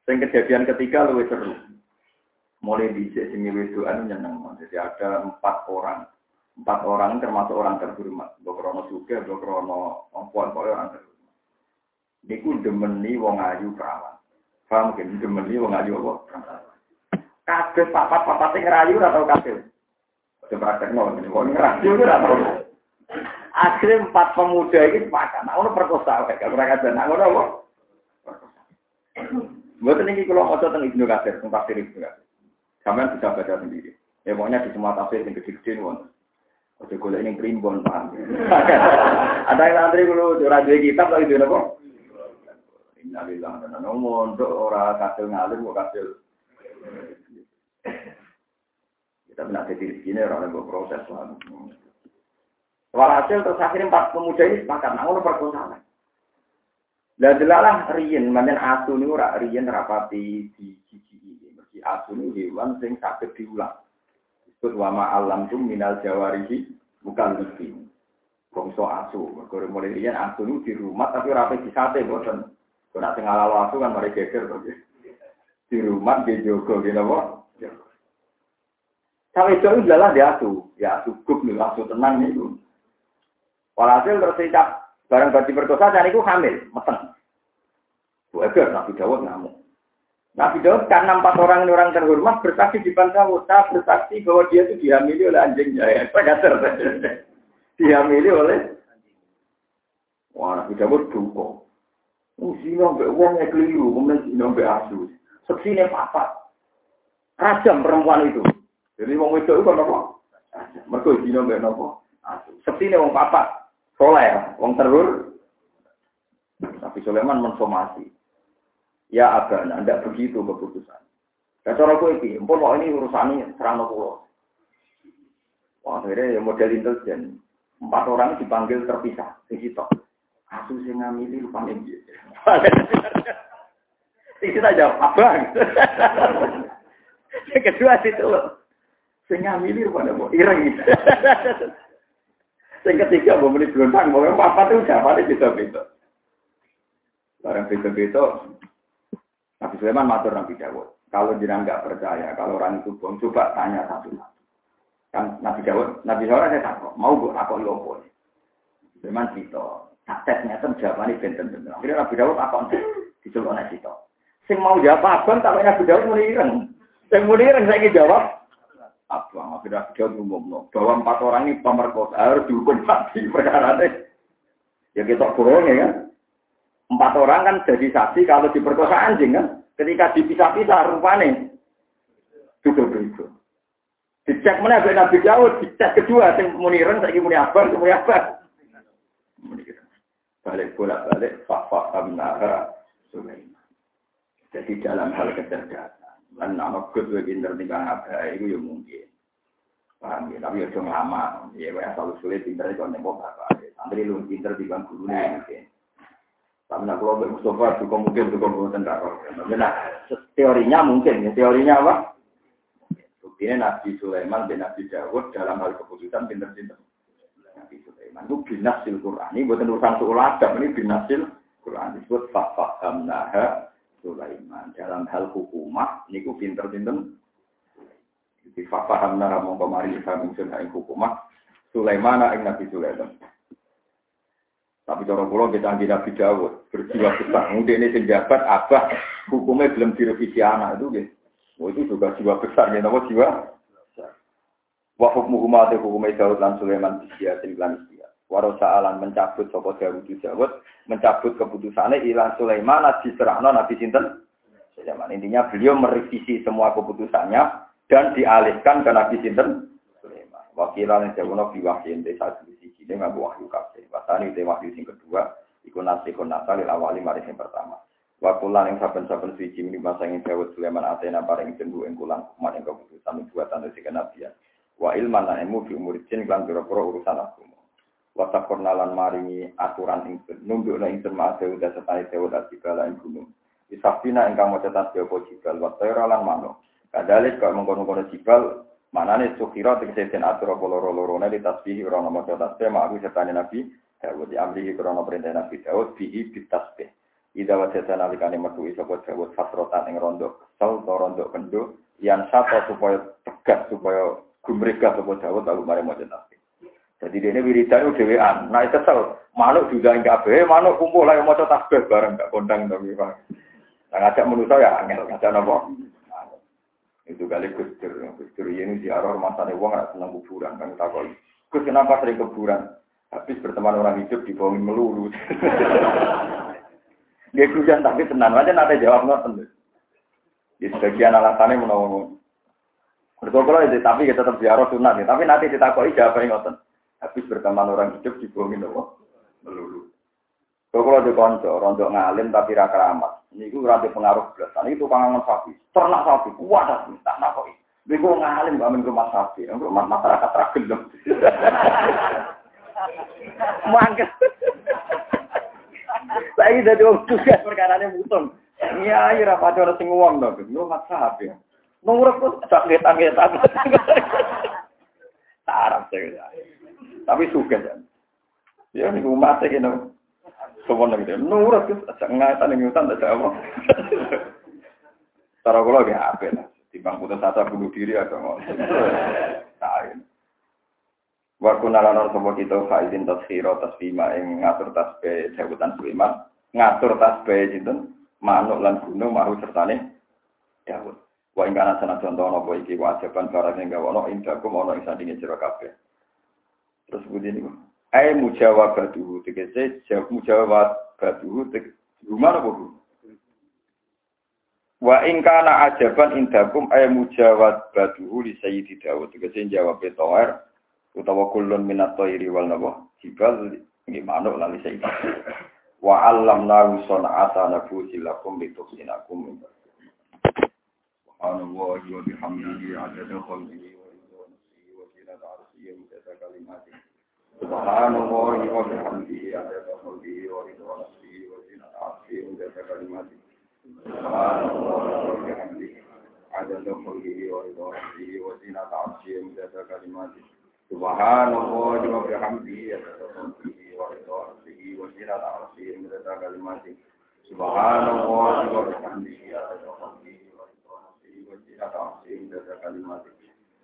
Yang kejadian ketiga lebih seru. Mulai di sini wedoan nyeneng. Jadi ada empat orang. Empat orang termasuk orang terhormat. Bokrono juga, Bokrono Ompuan, orang terhormat. Niku demeni wong ayu perawan. Paham mungkin demeni wong ayu apa? Kabeh papat-papat sing ngerayu atau kabeh? Ada praktek nol, ini wong ngerayu atau Akhirnya empat pemuda ini sepakat. Nah, ono perkosa, gak pernah kajian. Nah, ono apa? Buat ini kalau mau tentang Ibnu Katsir, tentang tafsir Ibnu Katsir. Kalian bisa baca sendiri. Ya pokoknya di semua tafsir yang gede-gede nih, Oke, kalau ini primbon paham. Ada yang antri kalau curah dua kitab lagi dua apa? Innalillah dan untuk orang kasil ngalim kok kasil. Kita benar jadi sini orang yang proses lah. Walhasil terus akhirnya empat pemuda ini sepakat, nah orang perkosaan. Lah delalah riyen manjen asu niku ora riyen rapati di gigi Mergi asu niku hewan sing saged diulang. Disebut wama alam tum minal jawarihi bukan mesti. Bangsa asu, mergo mulai riyen asu niku di rumah tapi ora di sate boten. Kok nek sing ala asu kan mari geger kok. Di rumah di jogo di napa? Sampai itu adalah dia asu, ya asu gup nih, asu tenang itu. Walhasil terus Barang bati perkosa dan itu hamil, meteng. Wajar Nabi Dawud ngamuk. Nabi Dawud karena empat orang ini orang terhormat bersaksi di Dawud. Saya bersaksi bahwa dia itu dihamili oleh anjingnya. Ya, Saya dihamili oleh Wah, Nabi Dawud duka. Zina mbak wong yang keliru, kemudian zina mbak asus. Seksine papa. Rajam perempuan itu. Jadi wong itu itu apa? Mereka zina mbak nopo. Asus. Seksine wong papa. Soleh, wong terhur. Tapi Sulaiman mensomasi. Ya abana, tidak begitu keputusan. Dan cara gue ini, empun ini urusannya serana. Wah, akhirnya ya model intelijen. Empat orang dipanggil terpisah. Situ. Kasus yang ngamili lupa nih. Sing kita jawab, abang. Yang kedua situ loh. Sing ngamili lupa mau ireng. Yang ketiga, mau beli belontang, mau apa tuh siapa nih bisa-bisa. Barang bisa-bisa, Nabi Sulaiman matur Nabi Dawud. Kalau jenang nggak percaya, kalau orang itu bohong, coba tanya satu-satu. Kan Nabi Dawud, Nabi Sulaiman saya takut, mau gue takut lopo. Sulaiman itu, tak tesnya itu jawabannya benten-benten. Akhirnya Nabi Dawud apa disuruh oleh itu. Sing mau jawab abang, tapi Nabi Dawud mau ireng. Sing mau ireng, saya ingin jawab abang akhirnya jauh umum bahwa empat orang ini pemerkosa harus dihukum mati perkara ini ya kita kurang ya kan empat orang kan jadi saksi kalau diperkosa anjing kan ketika dipisah-pisah rupanya itu dicek mana nabi jauh dicek kedua yang muniran saya muni apa muni apa balik bolak balik fakfak abnara Sulaiman jadi dalam hal kecerdasan Lan nama gus nih bang apa itu ya mungkin. Paham ya, tapi ya cuma lama. Ya gue asal sulit pinter itu nembok apa. Santri lu pinter di bang guru nih mungkin. Tapi nak kalau Mustafa juga mungkin juga bukan darah. Nah, teorinya mungkin ya. Teorinya apa? Buktinya Nabi Sulaiman dan Nabi Dawud dalam hal keputusan pinter-pinter. Itu binasil Quran. Ini bukan urusan suuladam, ini binasil Quran. Disebut fafahamnaha Sulaiman. Dalam hal hukumah niku pinter-pinter. Di fafaham nara mongko mari kami sudah ing hukumah. Sulaiman ing Nabi Sulaiman. Tapi cara kula kita di Nabi Dawud berjiwa besar. Mungkin ini penjabat abah hukumnya belum direvisi anak itu gitu oh, itu juga jiwa besar ya nama jiwa? Wa hukmu umat hukumnya Dawud lan Sulaiman dia lan Warosa'alan mencabut sopo Dawud Dawud mencabut keputusannya ilah Sulaiman diserahno Nabi Sinten zaman. Intinya beliau merevisi semua keputusannya dan dialihkan ke Nabi Sinten Sulaiman. Wakilan yang jauh biwahyin desa sisi sini nggak wahyu kabeh. Wasani itu wahyu sing kedua, ikut nasi ikut nasa lil awali maris yang pertama. Wakulan yang saben-saben suci ini masa yang Dawud Sulaiman Athena paring jendu ing kulan kumat yang keputusan buatan dari kenabian. Wa ilman lan fi umur jin lan pira-pira urusan agama. Wa takornalan maringi aturan ing nundukna ing ma Dawud serta Dawud atibala ing gunung. Isafina ingkang tasbih apa jibal wa tayra lan manuk. Kadalik kok mengkono-kono jibal manane sukira tegese den atur apa loro-lorone di tasbih ora nama maca tasbih ma'ruf serta Nabi Dawud diamrihi krana perintah Nabi Dawud bihi bitasbih. Ida wajata nalikane metu sapa Dawud fasrotan ing rondo kesel to rondo kendo yang sapa supaya tegas supaya gumregah sapa Dawud lalu mari maca tasbih. Jadi dia ini wiridan dewean. Nah kesel, manuk juga enggak be, manuk kumpul lagi maca tasbih bareng enggak kondang tapi Pak. Nah ngajak menurut saya angel, ngajak nopo. Itu kali kustur, kustur ini rumah sana uang nggak senang kuburan kan takoi. Kus kenapa sering kuburan? Habis berteman orang hidup dibohongin melulu. Dia hujan tapi tenang aja nanti jawab nggak Di sebagian alasannya menolong Berkumpul itu, tapi kita tetap ziarah sunat nih. Tapi nanti ditakoi jawab yang ngoten. Habis berteman orang hidup dibohongin apa? Melulu. Kalau di konco, rontok ngalim tapi raka keramat. Ini gue rada pengaruh belasan. Itu kangen sapi. Ternak sapi. Kuat sapi. Tak nakoi. Ini gue ngalim gak main rumah sapi. Rumah masyarakat ragil dong. Mangga. Saya jadi orang juga perkara ini mutung. Iya, iya, rapat orang sing uang dong. Rumah sapi. Nurut tuh tak ngetan ngetan. Tarap saya. Tapi suka ya. Ya umat saya gitu. Semua gitu. Nurut tuh tak ngatan yang ngatan tak apa. Cara kalau gak apa lah. Timbang putus asa bunuh diri atau mau. Tahu. Waktu nalanon semua kita faizin tasfiro tasbima yang ngatur tasbih jawatan Sulaiman ngatur tasbih jinten manuk lan gunung maru sertane Dawud. Wa ing kana sana contoh apa iki wajiban barang sing gawe ono ing dakum ono ing sandinge sira kabeh. Terus budi niku. Ai mujawabatu tegese jawab mujawabatu tegese rumah apa bu? Wa ing kana ajaban indakum ay mujawabatu li sayyidi Daud tegese jawab toer utawa kulun minat thairi wal nawa jibal nggih manuk lan li sayyidi. Wa allamna sun'ata nafusilakum litusinakum min kalimat Subhanallah wa bihamdihi adada mulki wa ridha nafsi wa zinat arshi ijazah kalimat Subhanallah wa bihamdihi adada mulki wa ridha nafsi wa zinat arshi ijazah kalimat Subhanallah wa bihamdihi adada mulki wa ridha nafsi wa zinat arshi ijazah kalimat Subhanallah wa bihamdihi adada mulki wa ridha nafsi wa zinat arshi ijazah kalimat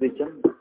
د جنب